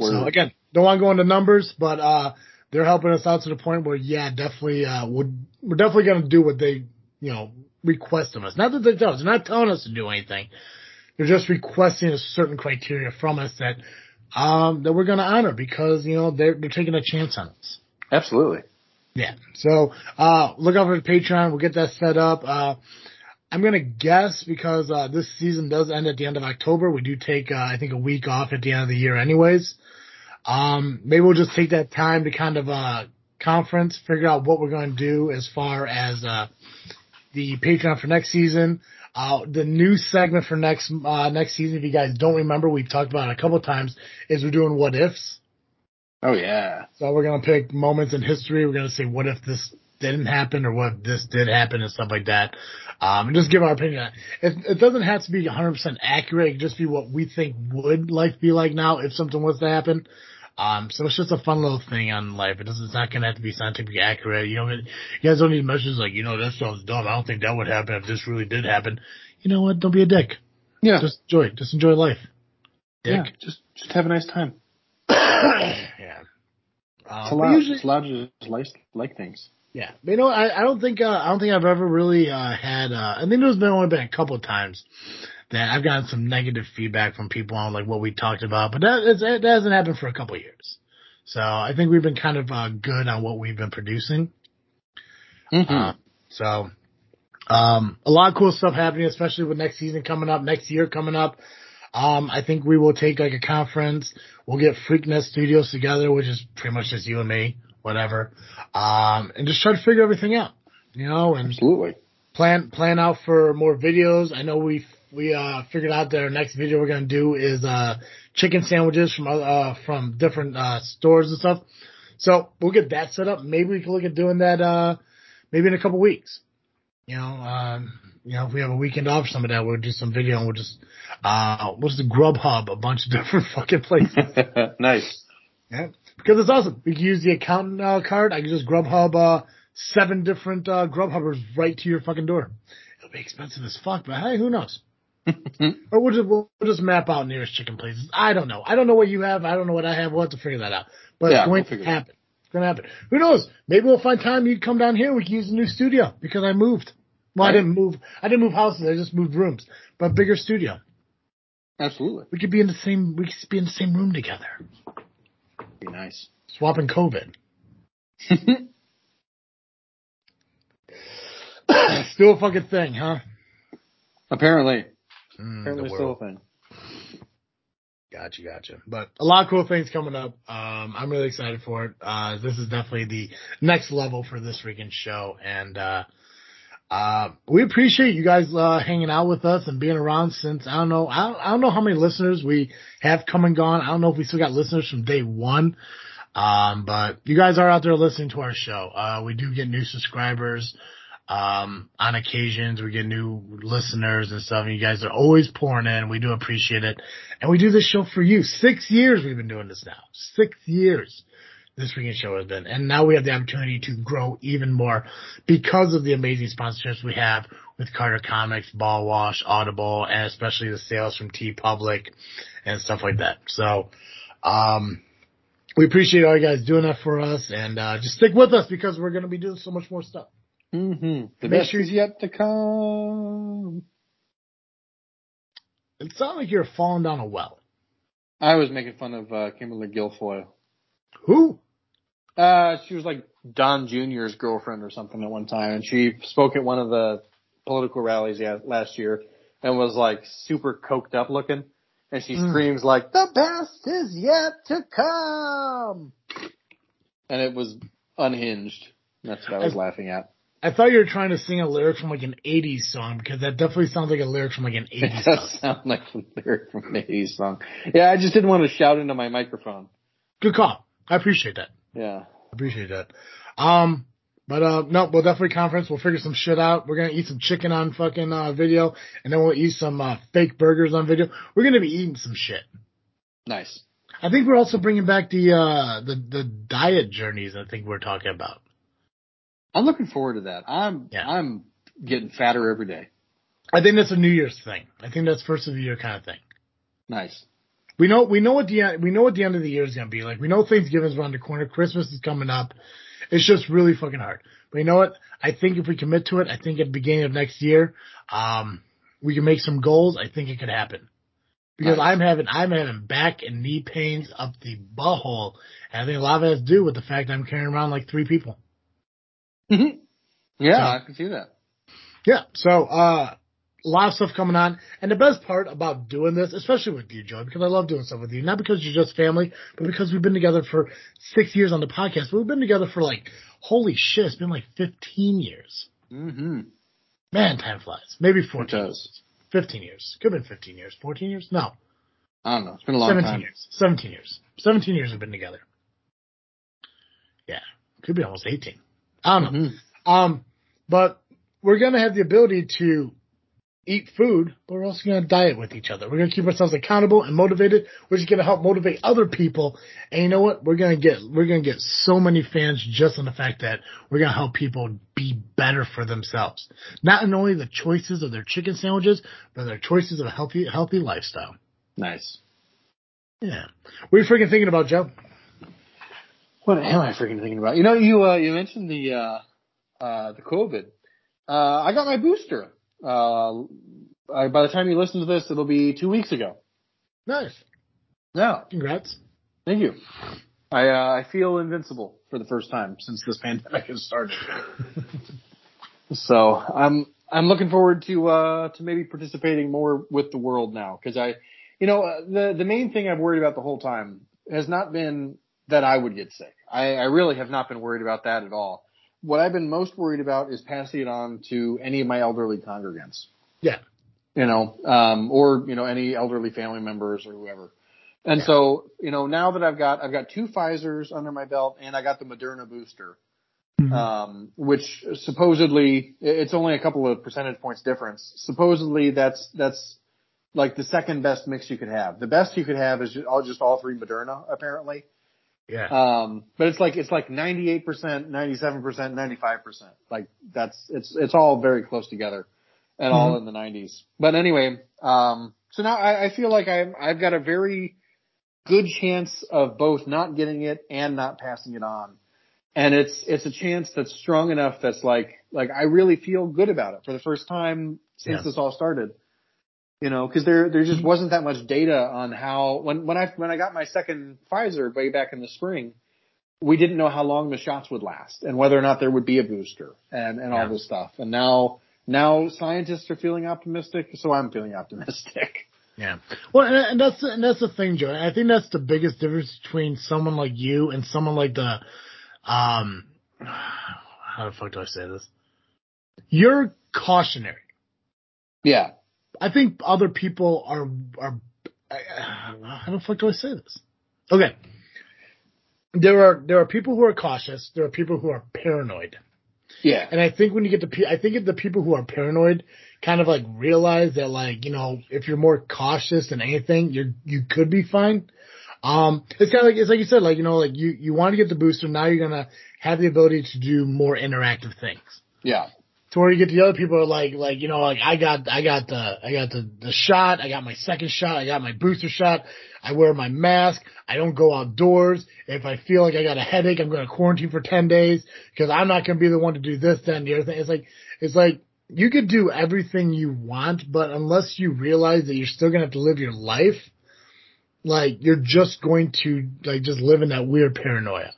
so again, don't want to go into numbers, but uh, they're helping us out to the point where, yeah, definitely, uh, we're, we're definitely going to do what they, you know, request of us. Not that they tell us; they're not telling us to do anything. They're just requesting a certain criteria from us that um, that we're going to honor because you know they're they're taking a chance on us. Absolutely. Yeah. So uh, look out for the Patreon. We'll get that set up. Uh, I'm gonna guess because uh, this season does end at the end of October. We do take uh, I think a week off at the end of the year, anyways. Um, maybe we'll just take that time to kind of uh, conference, figure out what we're going to do as far as uh, the Patreon for next season. Uh, the new segment for next uh, next season, if you guys don't remember, we've talked about it a couple times, is we're doing what ifs. Oh yeah. So we're gonna pick moments in history. We're gonna say what if this didn't happen or what if this did happen and stuff like that. Um, and just give our opinion. It, it doesn't have to be 100% accurate. It can just be what we think would life be like now if something was to happen. Um, so it's just a fun little thing on life. It doesn't, it's not going to have to be scientifically accurate. You know, you guys don't need messages like, you know, that sounds dumb. I don't think that would happen if this really did happen. You know what? Don't be a dick. Yeah. Just enjoy it. Just enjoy life. Dick. Yeah. Just, just have a nice time. yeah. Um, it's allowed, usually, it's allowed to just like, like things. Yeah, but you know, I, I don't think uh, I don't think I've ever really uh, had. Uh, I think there's been only been a couple of times that I've gotten some negative feedback from people on like what we talked about, but that, that hasn't happened for a couple of years. So I think we've been kind of uh, good on what we've been producing. Mm-hmm. Uh, so um, a lot of cool stuff happening, especially with next season coming up, next year coming up. Um, I think we will take like a conference. We'll get Freaknet Studios together, which is pretty much just you and me, whatever. Um, and just try to figure everything out, you know, and absolutely plan, plan out for more videos. I know we we uh figured out that our next video we're gonna do is uh chicken sandwiches from uh from different uh stores and stuff. So we'll get that set up. Maybe we can look at doing that uh maybe in a couple weeks. You know, um you know, if we have a weekend off or some of that, we'll do some video and we'll just uh what's the Grubhub, a bunch of different fucking places. nice. Yeah. Because it's awesome. We can use the account uh, card. I can just Grubhub uh seven different uh Grubhubbers right to your fucking door. It'll be expensive as fuck, but hey, who knows? Or we'll just we'll just map out nearest chicken places. I don't know. I don't know what you have. I don't know what I have. We'll have to figure that out. But yeah, it's going we'll to happen. It's going to happen. Who knows? Maybe we'll find time you come down here. We can use a new studio because I moved. Well, right. I didn't move. I didn't move houses. I just moved rooms. But bigger studio. Absolutely. We could be in the same. We could be in the same room together. Be nice. Swapping COVID. Still a fucking thing, huh? Apparently. Mm, Apparently still a thing. Gotcha, gotcha. But a lot of cool things coming up. Um, I'm really excited for it. Uh, this is definitely the next level for this freaking show. And, uh, uh, we appreciate you guys, uh, hanging out with us and being around since, I don't know, I don't, I don't know how many listeners we have come and gone. I don't know if we still got listeners from day one. Um, but you guys are out there listening to our show. Uh, we do get new subscribers. Um, on occasions we get new listeners and stuff and you guys are always pouring in. We do appreciate it. And we do this show for you. Six years we've been doing this now. Six years this freaking show has been. And now we have the opportunity to grow even more because of the amazing sponsorships we have with Carter Comics, Ball Wash, Audible, and especially the sales from T TeePublic and stuff like that. So, um, we appreciate all you guys doing that for us, and uh, just stick with us because we're going to be doing so much more stuff. Mm-hmm. The is yet to come. It sounds like you're falling down a well. I was making fun of uh, Kimberly Guilfoyle. Who? Uh, she was like Don Jr.'s girlfriend or something at one time, and she spoke at one of the political rallies last year and was like super coked up looking, and she Mm. screams like, "The best is yet to come," and it was unhinged. That's what I was I- laughing at. I thought you were trying to sing a lyric from like an '80s song because that definitely sounds like a lyric from like an It '80s does song. sound like a lyric from an 80s song. Yeah, I just didn't want to shout into my microphone. Good call. I appreciate that. Yeah. I appreciate that. Um, but uh, no, we'll definitely conference. We'll figure some shit out. We're gonna eat some chicken on fucking uh, video, and then we'll eat some uh, fake burgers on video. We're gonna be eating some shit. Nice. I think we're also bringing back the uh the the diet journeys. I think we're talking about. I'm looking forward to that. I'm Yeah. I'm getting fatter every day. I think that's a New Year's thing. I think that's first of the year kind of thing. Nice. We know we know what the end we know what the end of the year is gonna be like. We know Thanksgiving's around the corner. Christmas is coming up. It's just really fucking hard. But you know what? I think if we commit to it, I think at the beginning of next year, um, we can make some goals. I think it could happen. Because Nice. I'm having I'm having back and knee pains up the butthole. And I think a lot of it has to do with the fact I'm carrying around like three people. Yeah, So- I can see that. Yeah. So, uh, a lot of stuff coming on. And the best part about doing this, especially with you, Joe, because I love doing stuff with you, not because you're just family, but because we've been together for six years on the podcast. We've been together for like, holy shit, it's been like 15 years. Mm-hmm. Man, time flies. Maybe It 14. does. 15 years. Could have been 15 years. 14 years? No. I don't know. It's been a long 17 time. years. 17 years. 17 years we've been together. Yeah. Could be almost 18. I don't know. Mhm. Um, but we're going to have the ability to eat food, but we're also going to diet with each other. We're going to keep ourselves accountable and motivated. We're just going to help motivate other people. And you know what? We're going to get, we're going to get so many fans just on the fact that we're going to help people be better for themselves. Not only the choices of their chicken sandwiches, but their choices of a healthy, healthy lifestyle. Nice. Yeah. What are you freaking thinking about, Joe? What am I freaking thinking about? You know, you uh, you mentioned the uh, uh, the COVID. Uh, I got my booster. Uh, I, by the time you listen to this, it'll be two weeks ago. Nice. Yeah. Congrats. Thank you. I uh, I feel invincible for the first time since this pandemic has started. so I'm I'm looking forward to uh to maybe participating more with the world now because I, you know, uh, the the main thing I've worried about the whole time has not been that I would get sick. I, I really have not been worried about that at all. What I've been most worried about is passing it on to any of my elderly congregants Yeah. you know, um, or you know, any elderly family members or whoever. And Yeah. so, you know, now that I've got I've got two Pfizer's under my belt and I got the Moderna booster, Mhm. um, which supposedly it's only a couple of percentage points difference. Supposedly that's that's like the second best mix you could have. The best you could have is just all just all three Moderna apparently. Yeah. Um, but it's like it's like 98%, 97%, 95%. Like that's it's it's all very close together and all in the 90s. But anyway, um, so now I, I feel like I'm I've got a very good chance of both not getting it and not passing it on. And it's it's a chance that's strong enough that's like like I really feel good about it for the first time since Yeah. this all started. You know, because there there just wasn't that much data on how when when I when I got my second Pfizer way back in the spring, we didn't know how long the shots would last and whether or not there would be a booster and and Yeah. all this stuff. And now now scientists are feeling optimistic, so I'm feeling optimistic. Yeah. Well, and, and that's and that's the thing, Joe. I think that's the biggest difference between someone like you and someone like the, um, how the fuck do I say this? You're cautionary. Yeah. I think other people are are. I- How the fuck do I say this? Okay. There are there are people who are cautious. There are people who are paranoid. Yeah. And I think when you get to, pe- I think if the people who are paranoid kind of like realize that like, you know, if you're more cautious than anything, you're, you could be fine. Um, it's kind of like, it's like you said, like, you know, like you, you want to get the booster. Now you're going to have the ability to do more interactive things. Yeah. To where you get the other people are like, like, you know, like I got, I got the, I got the, the shot. I got my second shot. I got my booster shot. I wear my mask. I don't go outdoors. If I feel like I got a headache, I'm going to quarantine for 10 days because I'm not going to be the one to do this, then the other thing. It's like, it's like, you could do everything you want, but unless you realize that you're still going to have to live your life, like you're just going to like just live in that weird paranoia.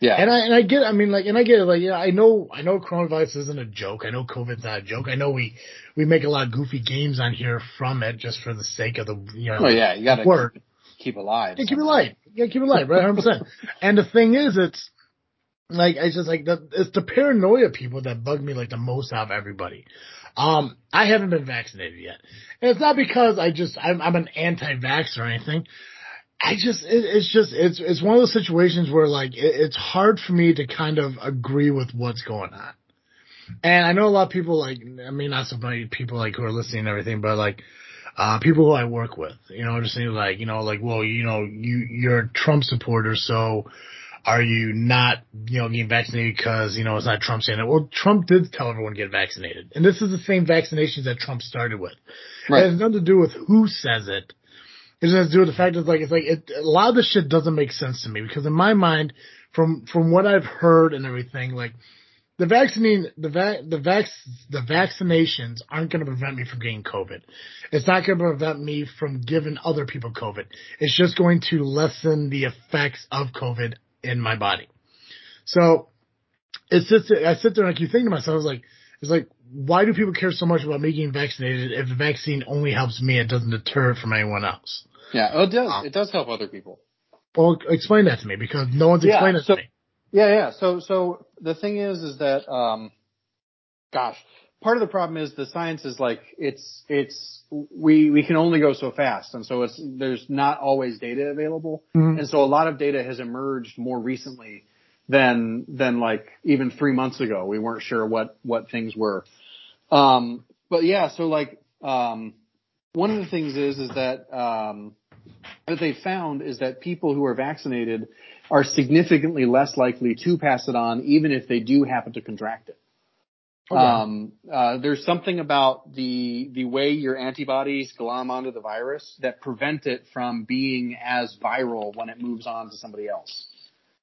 Yeah. And I and I get I mean like and I get it like yeah I know I know coronavirus isn't a joke I know COVID's not a joke I know we we make a lot of goofy games on here from it just for the sake of the you know Oh yeah, you gotta work keep alive. yeah keep it light yeah keep it light right hundred percent and the thing is it's like it's just like the it's the paranoia people that bug me like the most out of everybody. Um, I haven't been vaccinated yet, and it's not because I just I'm, I'm an anti-vax or anything. I just it, it's just it's it's one of those situations where like it, it's hard for me to kind of agree with what's going on. And I know a lot of people like I mean not so many people like who are listening and everything, but like uh people who I work with, you know, just saying like, you know, like, well, you know, you you're a Trump supporter, so are you not, you know, getting vaccinated because, you know, it's not Trump saying it? Well, Trump did tell everyone to get vaccinated. And this is the same vaccinations that Trump started with. Right. It has nothing to do with who says it. It just has to do with the fact that like, it's like, it, a lot of this shit doesn't make sense to me because in my mind, from, from what I've heard and everything, like, the vaccine, the va- the vac, the vaccinations aren't going to prevent me from getting COVID. It's not going to prevent me from giving other people COVID. It's just going to lessen the effects of COVID in my body. So it's just, I sit there and I keep thinking to myself, I was like, it's like, why do people care so much about me getting vaccinated if the vaccine only helps me? It doesn't deter it from anyone else. Yeah, oh, it does. It does help other people. Well, explain that to me because no one's Yeah, explained it to me. Yeah, yeah. So, so the thing is, is that, um, gosh, part of the problem is the science is like, it's, it's, we, we can only go so fast. And so it's, there's not always data available. Mhm. And so a lot of data has emerged more recently than, than like even three months ago. We weren't sure what, what things were. Um, but yeah, so like, um, one of the things is, is that, um, what they found is that people who are vaccinated are significantly less likely to pass it on, even if they do happen to contract it. Okay. Um, uh, there's something about the the way your antibodies glom onto the virus that prevent it from being as viral when it moves on to somebody else.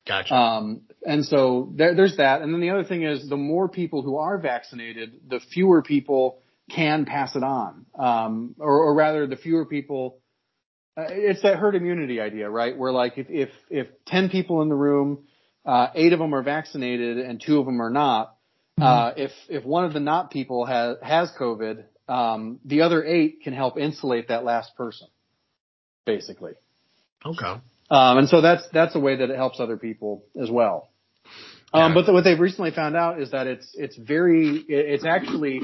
Gotcha. Um, and so there, there's that. And then the other thing is the more people who are vaccinated, the fewer people can pass it on. Um, or, or rather the fewer people, uh, it's that herd immunity idea, right? Where like if, if, if 10 people in the room, uh, eight of them are vaccinated and two of them are not, uh, if, if one of the not people has, has COVID, um, the other eight can help insulate that last person, basically. okay. Um, and so that's that's a way that it helps other people as well. Um, Yeah. but the, what they've recently found out is that it's it's very it- it's actually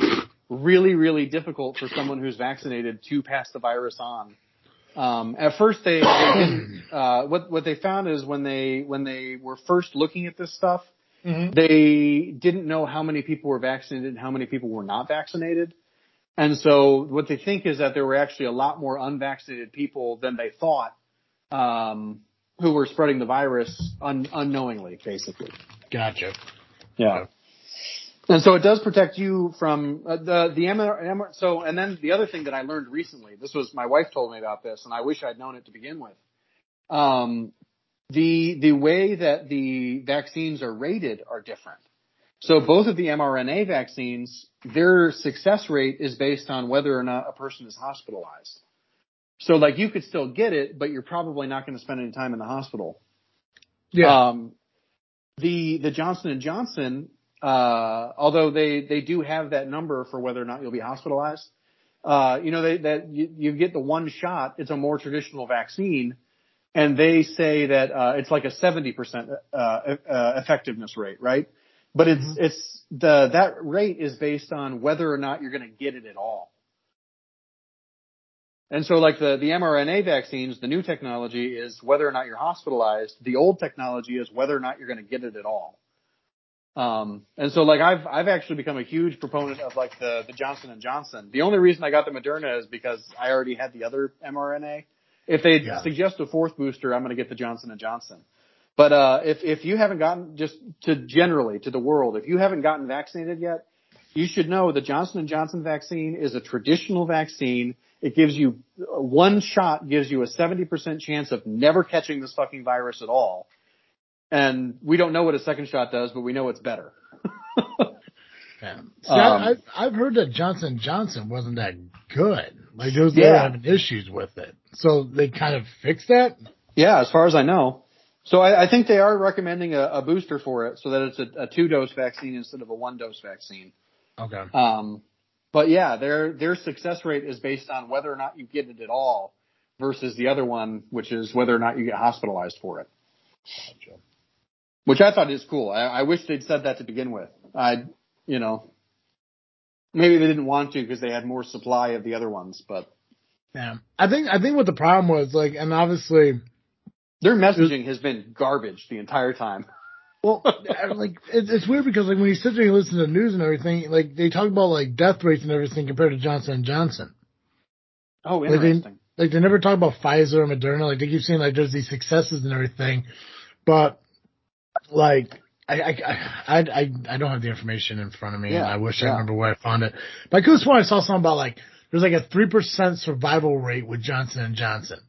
really really difficult for someone who's vaccinated to pass the virus on. Um, at first they, uh, what what they found is when they when they were first looking at this stuff, Mm-hmm. they didn't know how many people were vaccinated and how many people were not vaccinated. And so what they think is that there were actually a lot more unvaccinated people than they thought, um, who were spreading the virus un- unknowingly, basically. Gotcha. Yeah. And so it does protect you from uh, the the MR, MR, so and then the other thing that I learned recently, this was my wife told me about this, and I wish I'd known it to begin with. Um, the the way that the vaccines are rated are different. So both of the mRNA vaccines, their success rate is based on whether or not a person is hospitalized. So like you could still get it, but you're probably not going to spend any time in the hospital. Yeah. Um, the the Johnson and Johnson, uh, although they they do have that number for whether or not you'll be hospitalized, uh, you know they, that you, you get the one shot. It's a more traditional vaccine, and they say that uh, it's like a seventy percent uh, uh, effectiveness rate, right? But it's Mhm. it's the that rate is based on whether or not you're going to get it at all. And so like the, the mRNA vaccines, the new technology is whether or not you're hospitalized. The old technology is whether or not you're going to get it at all. Um, and so like I've, I've actually become a huge proponent of like the, the Johnson and Johnson. The only reason I got the Moderna is because I already had the other mRNA. If they Yeah. suggest a fourth booster, I'm going to get the Johnson and Johnson. But, uh, if, if you haven't gotten just to generally to the world, if you haven't gotten vaccinated yet, you should know the Johnson and Johnson vaccine is a traditional vaccine. It gives you one shot gives you a 70% chance of never catching this fucking virus at all. And we don't know what a second shot does, but we know it's better. Yeah. See, I, Um, I've, I've heard that Johnson Johnson wasn't that good. Like those they Yeah. were having issues with it, so they kind of fixed that. Yeah, as far as I know. So I, I think they are recommending a, a booster for it so that it's a, a two dose vaccine instead of a one dose vaccine. Okay. Um, but yeah, their their success rate is based on whether or not you get it at all versus the other one, which is whether or not you get hospitalized for it. Which I thought is cool. I, I wish they'd said that to begin with. I, you know, maybe they didn't want to because they had more supply of the other ones, but Yeah. I think I think what the problem was like, and obviously, their messaging has been garbage the entire time. well, like it's, it's weird because like when you sit there and listen to the news and everything, like they talk about like death rates and everything compared to Johnson and Johnson. Oh, Like, they- interesting. like they never talk about Pfizer or Moderna. Like they keep saying like there's these successes and everything, but like I I I I, I don't have the information in front of me. Yeah, and I wish I yeah. remember where I found it. But I could have sworn I saw something about like there's like a three percent survival rate with Johnson and Johnson,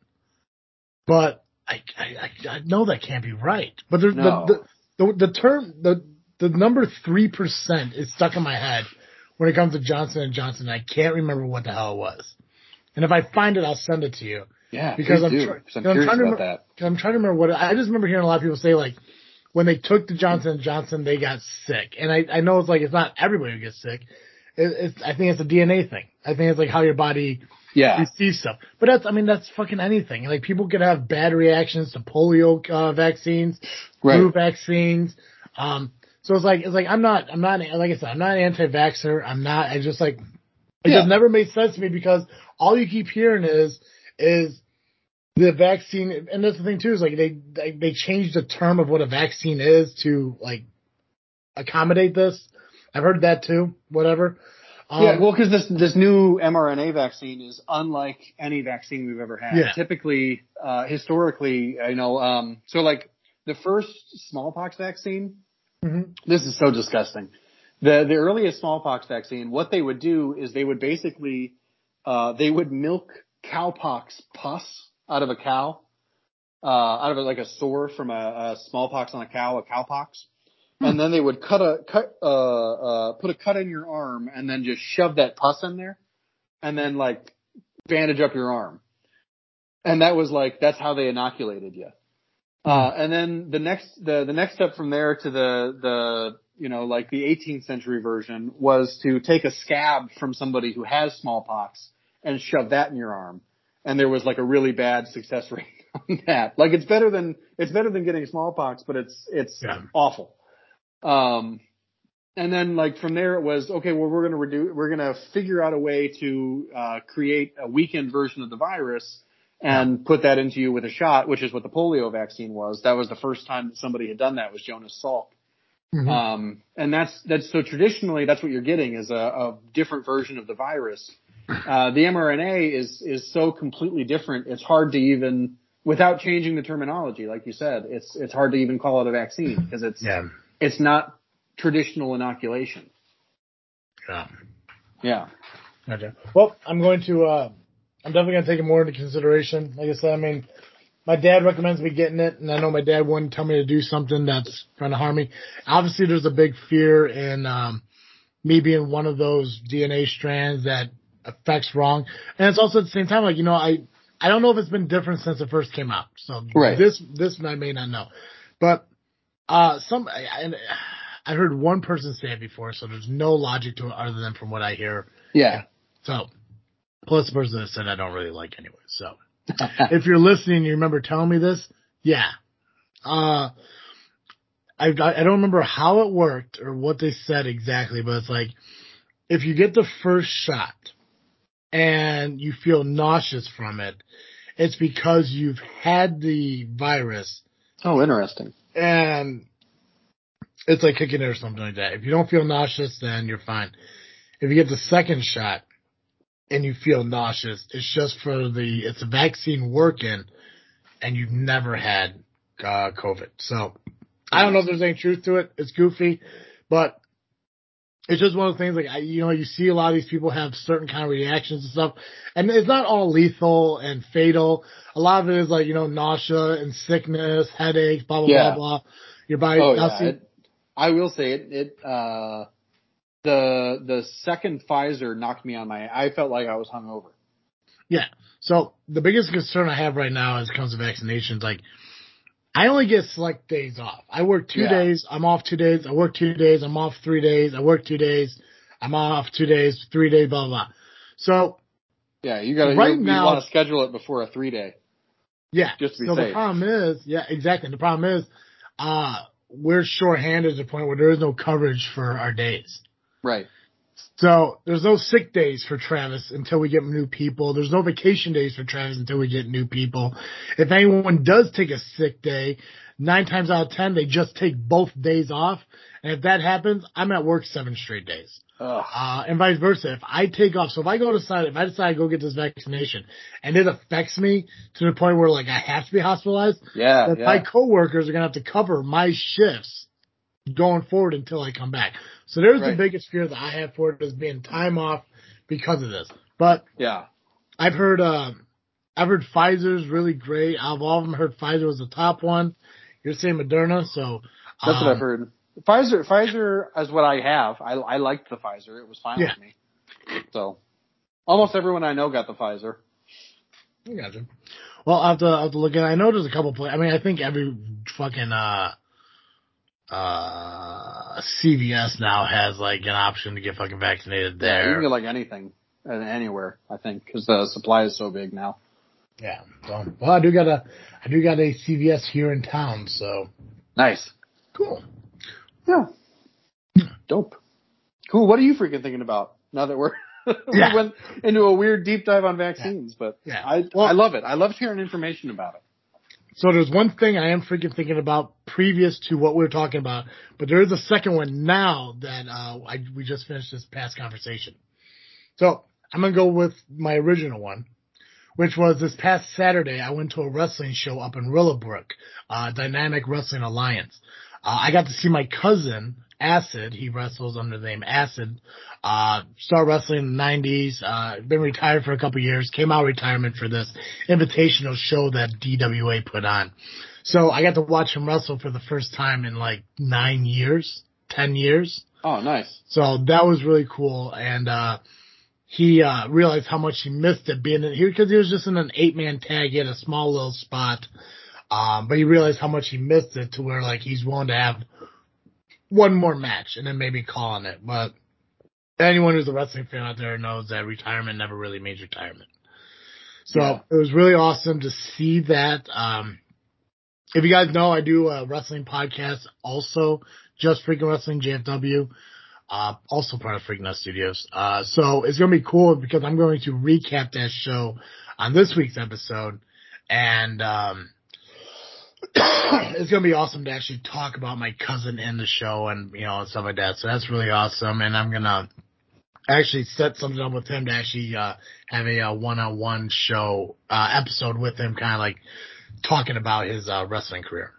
but I I I- I know that can't be right. But there's No. the, the the the term the the number three percent is stuck in my head when it comes to Johnson and Johnson. I can't remember what the hell it was. And if I find it, I'll send it to you. Yeah, Because I'm try- I'm I'm curious trying to remember- that. I'm trying to remember what I just remember hearing a lot of people say like when they took the Johnson and Johnson, they got sick. And I, I know it's like it's not everybody who gets sick. It, it's I think it's a DNA thing. I think it's like how your body Yeah, receives stuff. But that's I mean that's fucking anything. Like people could have bad reactions to polio uh, vaccines, flu right. vaccines. Um, so it's like it's like I'm not I'm not like I said I'm not anti-vaxxer. I'm not. I just like it Yeah. just never made sense to me because all you keep hearing is is the vaccine, and that's the thing too is like they they, they changed the term of what a vaccine is to like accommodate this. I've heard that too. Whatever. Um, yeah, well, because this this new mRNA vaccine is unlike any vaccine we've ever had. Yeah. Typically, uh, historically, you know, um, so like the first smallpox vaccine, mhm. this is so disgusting. The the earliest smallpox vaccine, what they would do is they would basically uh, they would milk cowpox pus out of a cow, uh, out of a, like a sore from a, a smallpox on a cow, a cowpox, and then they would cut a cut uh, uh, put a cut in your arm and then just shove that pus in there, and then like bandage up your arm, and that was like that's how they inoculated you. Uh, and then the next, the, the next step from there to the, the, you know, like the 18th century version was to take a scab from somebody who has smallpox and shove that in your arm. And there was like a really bad success rate on that. Like it's better than, it's better than getting smallpox, but it's, it's Yeah. awful. Um, and then like from there it was, okay, well we're gonna reduce, we're gonna figure out a way to, uh, create a weakened version of the virus and put that into you with a shot, which is what the polio vaccine was. That was the first time that somebody had done that was Jonas Salk. Mhm. Um, and that's, that's so traditionally that's what you're getting is a, a different version of the virus. Uh, the mRNA is, is so completely different. It's hard to even, without changing the terminology, like you said, it's, it's hard to even call it a vaccine because it's, yeah. It's not traditional inoculation. Yeah. Yeah. Gotcha. Well, I'm going to. uh I'm definitely going to take it more into consideration. Like I said, I mean, my dad recommends me getting it, and I know my dad wouldn't tell me to do something that's trying to harm me. Obviously, there's a big fear in um, me being one of those DNA strands that affects wrong, and it's also at the same time like you know I I don't know if it's been different since it first came out. So Right. this this I may not know, but uh some I, I I heard one person say it before, so there's no logic to it other than from what I hear. Yeah. So, plus the person that said I don't really like anyway. So, if you're listening, you remember telling me this, yeah. Uh, I I don't remember how it worked or what they said exactly, but it's like if you get the first shot and you feel nauseous from it, it's because you've had the virus oh, interesting. And it's like kicking it or something like that. If you don't feel nauseous, then you're fine. If you get the second shot and you feel nauseous, it's just for the it's a vaccine working, and you've never had uh, COVID. So I don't know if there's any truth to it. It's goofy, but it's just one of the things like I, you know you see a lot of these people have certain kind of reactions and stuff, and it's not all lethal and fatal. A lot of it is like you know nausea and sickness, headaches, blah blah Yeah. blah blah. Your body. Oh yeah. It, I will say it. It uh, the the second Pfizer knocked me on my. I felt like I was hungover. Yeah. So the biggest concern I have right now as it comes to vaccinations, like I only get select days off. I work two Yeah. days, I'm off two days, I work two days, I'm off three days, I work two days, I'm off two days, three days, blah blah blah. So Yeah, you got to Right you, now- want to schedule it before a three day. yeah. Just to be so the problem is, yeah, exactly. The problem is, uh, we're short-handed to the point where there is no coverage for our days. Right. So there's no sick days for Travis until we get new people. There's no vacation days for Travis until we get new people. If anyone does take a sick day, nine times out of ten, they just take both days off. And if that happens, I'm at work seven straight days. Uh, and vice versa. If I take off, so if I go decide, if I decide to go get this vaccination and it affects me to the point where like I have to be hospitalized, Yeah. yeah. my coworkers are going to have to cover my shifts going forward until I come back. So there's the biggest fear that I have for it is being time off because of this. But yeah. I've heard, uh, I've heard Pfizer's really great. Out of all of them, I heard Pfizer was the top one. You're saying Moderna, so That's um, what I've heard. Pfizer, Pfizer is what I have. I, I liked the Pfizer. It was fine Yeah. with me. So, almost everyone I know got the Pfizer. I gotcha. Well, I have to, I have to look at. I know there's a couple. Play, I mean, I think every fucking uh, uh, CVS now has like an option to get fucking vaccinated Yeah, you can there. get like anything uh, anywhere. I think because the supply is so big now. Yeah. So, well, I do got a, I do got a CVS here in town. So Nice. cool. Yeah. Dope. Cool. What are you freaking thinking about now that we're Yeah. we went into a weird deep dive on vaccines? But Yeah. I Well- I love it. I love hearing information about it. So there's one thing I am freaking thinking about previous to what we were talking about, but there is a second one now that uh, I, we just finished this past conversation. So I'm gonna go with my original one, which was this past Saturday. I went to a wrestling show up in Willowbrook, uh, Dynamic Wrestling Alliance. Uh, I got to see my cousin Acid. He wrestles under the name Acid. Uh, started wrestling in the 90s. Uh, been retired for a couple years. Came out of retirement for this invitational show that DWA put on. So I got to watch him wrestle for the first time in like nine years, ten years. Oh, nice. So that was really cool. And, uh, he, uh, realized how much he missed it being in here because he was just in an eight man tag. He had a small little spot. Um, but he realized how much he missed it to where like he's willing to have one more match and then maybe calling it. But anyone who's a wrestling fan out there knows that retirement never really means retirement. So Yeah. it was really awesome to see that. Um, if you guys know, I do a wrestling podcast also, just freaking wrestling JFW, uh, also part of Freaking Out Studios. Uh, so it's going to be cool because I'm going to recap that show on this week's episode and, um, it's gonna be awesome to actually talk about my cousin in the show and you know and stuff like that. So that's really awesome, and I'm gonna actually set something up with him to actually uh, have a uh, one-on-one show uh, episode with him, kind of like talking about his uh, wrestling career.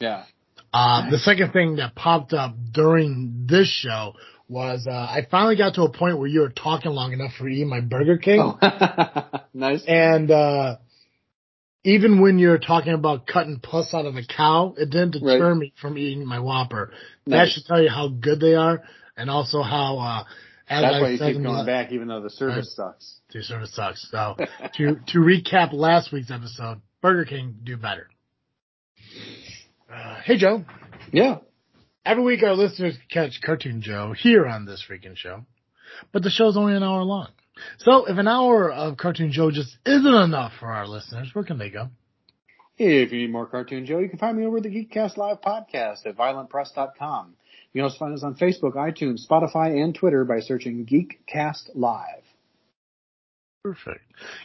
Yeah. Uh, the second thing that popped up during this show was uh, I finally got to a point where you were talking long enough for eating my Burger King. Oh. nice. And uh even when you're talking about cutting pus out of a cow, it didn't deter Right. me from eating my Whopper. That should tell you how good they are, and also how, uh, as That's I why you keep going the- back, even though the service sucks. the service sucks. So to to recap last week's episode, Burger King do better. Uh, hey Joe, Yeah. every week our listeners catch Cartoon Joe here on this freaking show, but the show's only an hour long. So if an hour of Cartoon Joe just isn't enough for our listeners, where can they go? If you need more Cartoon Joe, you can find me over at the Geekcast Live podcast at violentpress.com. You can also find us on Facebook, iTunes, Spotify, and Twitter by searching Geekcast Live. Perfect.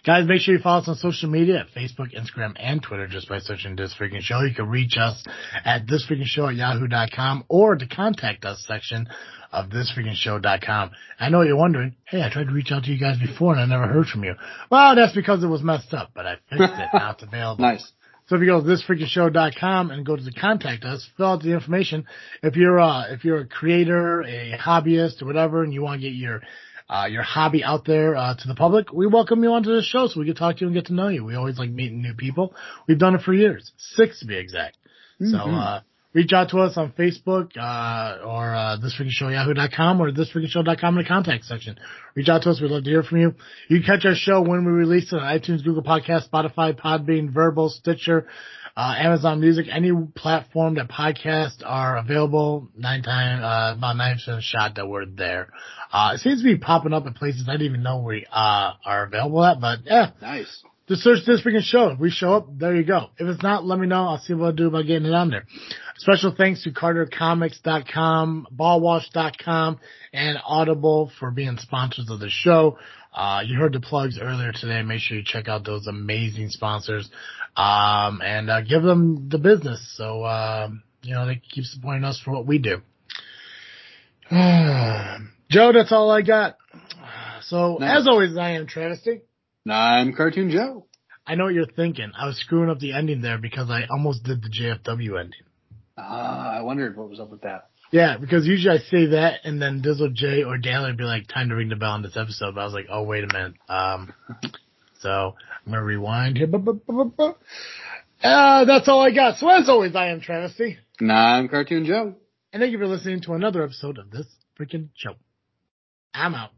Guys, make sure you follow us on social media at Facebook, Instagram, and Twitter just by searching This Freaking Show. You can reach us at thisfreakingshow at yahoo.com or the contact us section of thisfreakingshow.com. I know you're wondering, hey, I tried to reach out to you guys before and I never heard from you. Well, that's because it was messed up, but I fixed it. Now it's available. Nice. So if you go to thisfreakingshow.com and go to the contact us, fill out the information. If you're uh if you're a creator, a hobbyist or whatever, and you want to get your uh, your hobby out there uh, to the public, we welcome you onto the show so we can talk to you and get to know you. We always like meeting new people. We've done it for years, six to be exact. Mm-hmm. So uh, reach out to us on Facebook uh, or uh, thisfreakingshow.yahoo.com or thisfreakingshow.com in the contact section. Reach out to us. We'd love to hear from you. You can catch our show when we release it on iTunes, Google Podcast, Spotify, Podbean, Verbal, Stitcher, uh, Amazon Music, any platform that podcasts are available. Nine times, uh, about nine percent shot that we're there. Uh, it seems to be popping up in places I didn't even know we uh, are available at, but yeah, nice. Just search this freaking show. If we show up, there you go. If it's not, let me know. I'll see what I'll do about getting it on there. Special thanks to CarterComics.com, BallWash.com, and Audible for being sponsors of the show. Uh, you heard the plugs earlier today. Make sure you check out those amazing sponsors, um, and, uh, give them the business. So, uh, you know, they keep supporting us for what we do. Joe, that's all I got. So, nice. as always, I am Travesty. I'm Cartoon Joe. I know what you're thinking. I was screwing up the ending there because I almost did the JFW ending. Ah, uh, I wondered what was up with that. Yeah, because usually I say that and then Dizzle J or Daly would be like, time to ring the bell on this episode. But I was like, oh, wait a minute. Um, so I'm going to rewind here. Uh, that's all I got. So as always, I am Travesty. Nah, I'm Cartoon Joe. And thank you for listening to another episode of this freaking show. I'm out.